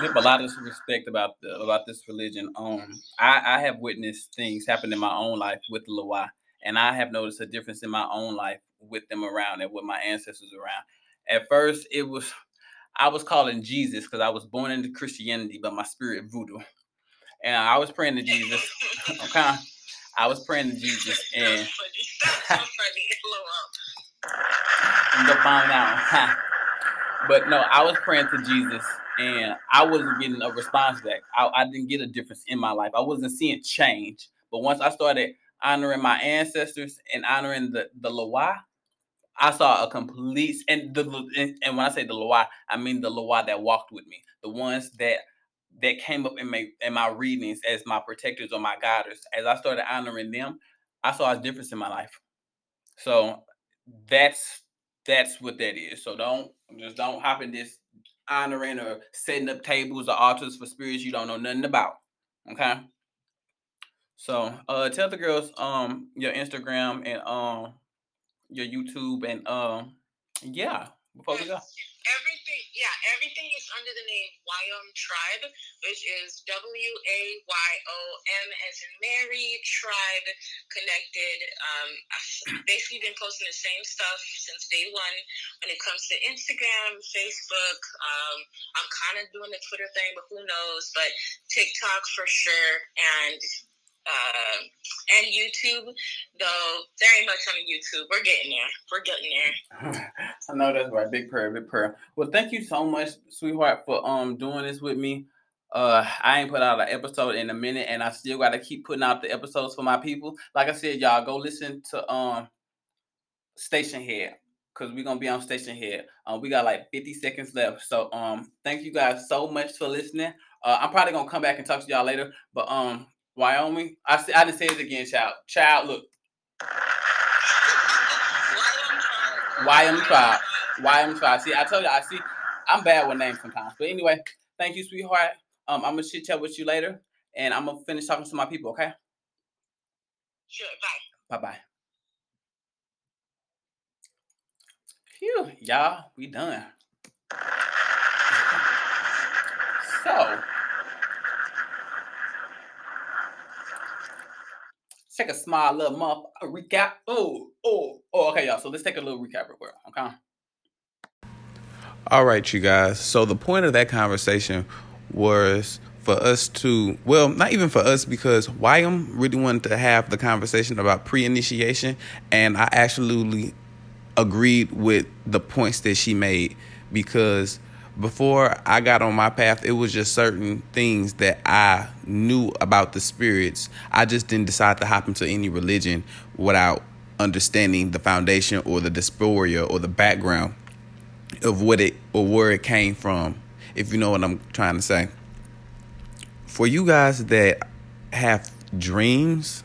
Speaker 3: a lot of respect about the, about this religion. Um, I, I have witnessed things happen in my own life with the Loa, and I have noticed a difference in my own life with them around and with my ancestors around. At first, it was I was calling Jesus because I was born into Christianity, but my spirit voodoo, and I was praying to Jesus. okay, I was praying to Jesus, and
Speaker 4: so funny.
Speaker 3: you go find out. but no, I was praying to Jesus, and I wasn't getting a response back. I, I didn't get a difference in my life. I wasn't seeing change. But once I started honoring my ancestors and honoring the the Loa, I saw a complete and the and, and when I say the Loa, I mean the Loa that walked with me, the ones that that came up in my in my readings as my protectors or my guiders. As I started honoring them, I saw a difference in my life. So that's that's what that is. So don't just don't hop in this honoring or setting up tables or altars for spirits you don't know nothing about. Okay. So uh tell the girls um your Instagram and um your YouTube and um yeah before we go.
Speaker 4: Everything, yeah, everything is under the name Wyom Tribe, which is W A Y O M as in Mary Tribe Connected. Um, I've basically been posting the same stuff since day one when it comes to Instagram, Facebook. Um, I'm kind of doing the Twitter thing, but who knows? But TikTok for sure, and uh, and YouTube, though very much on YouTube. We're getting there. We're getting there.
Speaker 3: I know that's right. Big prayer, big prayer. Well, thank you so much, sweetheart, for um doing this with me. Uh, I ain't put out an episode in a minute, and I still got to keep putting out the episodes for my people. Like I said, y'all go listen to um Stationhead because we're gonna be on Stationhead. Um, we got like 50 seconds left. So um, thank you guys so much for listening. Uh, I'm probably gonna come back and talk to y'all later, but um, Wyoming. I I didn't say it again, child. Child, look. Wyoming tribe. Wyoming tribe. See, I told you, I see. I'm bad with names sometimes, but anyway, thank you, sweetheart. Um, I'm gonna chit chat with you later, and I'm gonna finish talking to my people. Okay.
Speaker 4: Sure. Bye.
Speaker 3: Bye bye. Phew, y'all, we done. So. Take a small little month a recap. Oh, oh, oh, okay, y'all. So let's take a little recap real quick, okay?
Speaker 5: All right, you guys. So the point of that conversation was for us to, well, not even for us, because Wyom really wanted to have the conversation about pre-initiation, and I absolutely agreed with the points that she made because before I got on my path, it was just certain things that I knew about the spirits. I just didn't decide to hop into any religion without understanding the foundation or the dysphoria or the background of what it or where it came from, if you know what I'm trying to say. For you guys that have dreams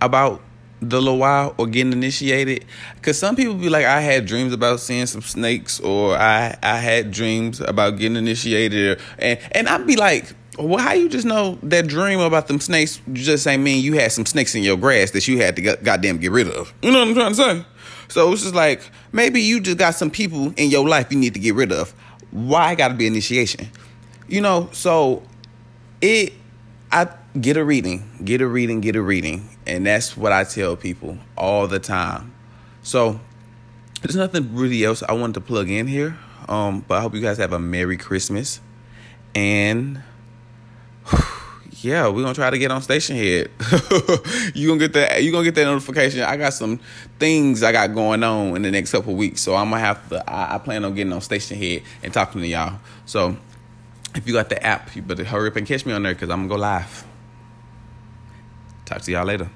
Speaker 5: about the little while or getting initiated. Because some people be like i had dreams about seeing some snakes or i i had dreams about getting initiated and and i'd be like well how you just know that dream about them snakes just ain't mean you had some snakes in your grass that you had to goddamn get rid of. You know what i'm trying to say? So it's just like maybe you just got some people in your life you need to get rid of. Why gotta be initiation? You know so it i get a reading, get a reading, get a reading. And that's what I tell people all the time. So there's nothing really else I wanted to plug in here. Um, but I hope you guys have a Merry Christmas. And yeah, we're gonna try to get on Stationhead. you gonna get that you gonna get that notification. I got some things I got going on in the next couple weeks. So I'm gonna have to I, I plan on getting on Stationhead and talking to y'all. So if you got the app, you better hurry up and catch me on there because I'm gonna go live.
Speaker 3: Talk to y'all later.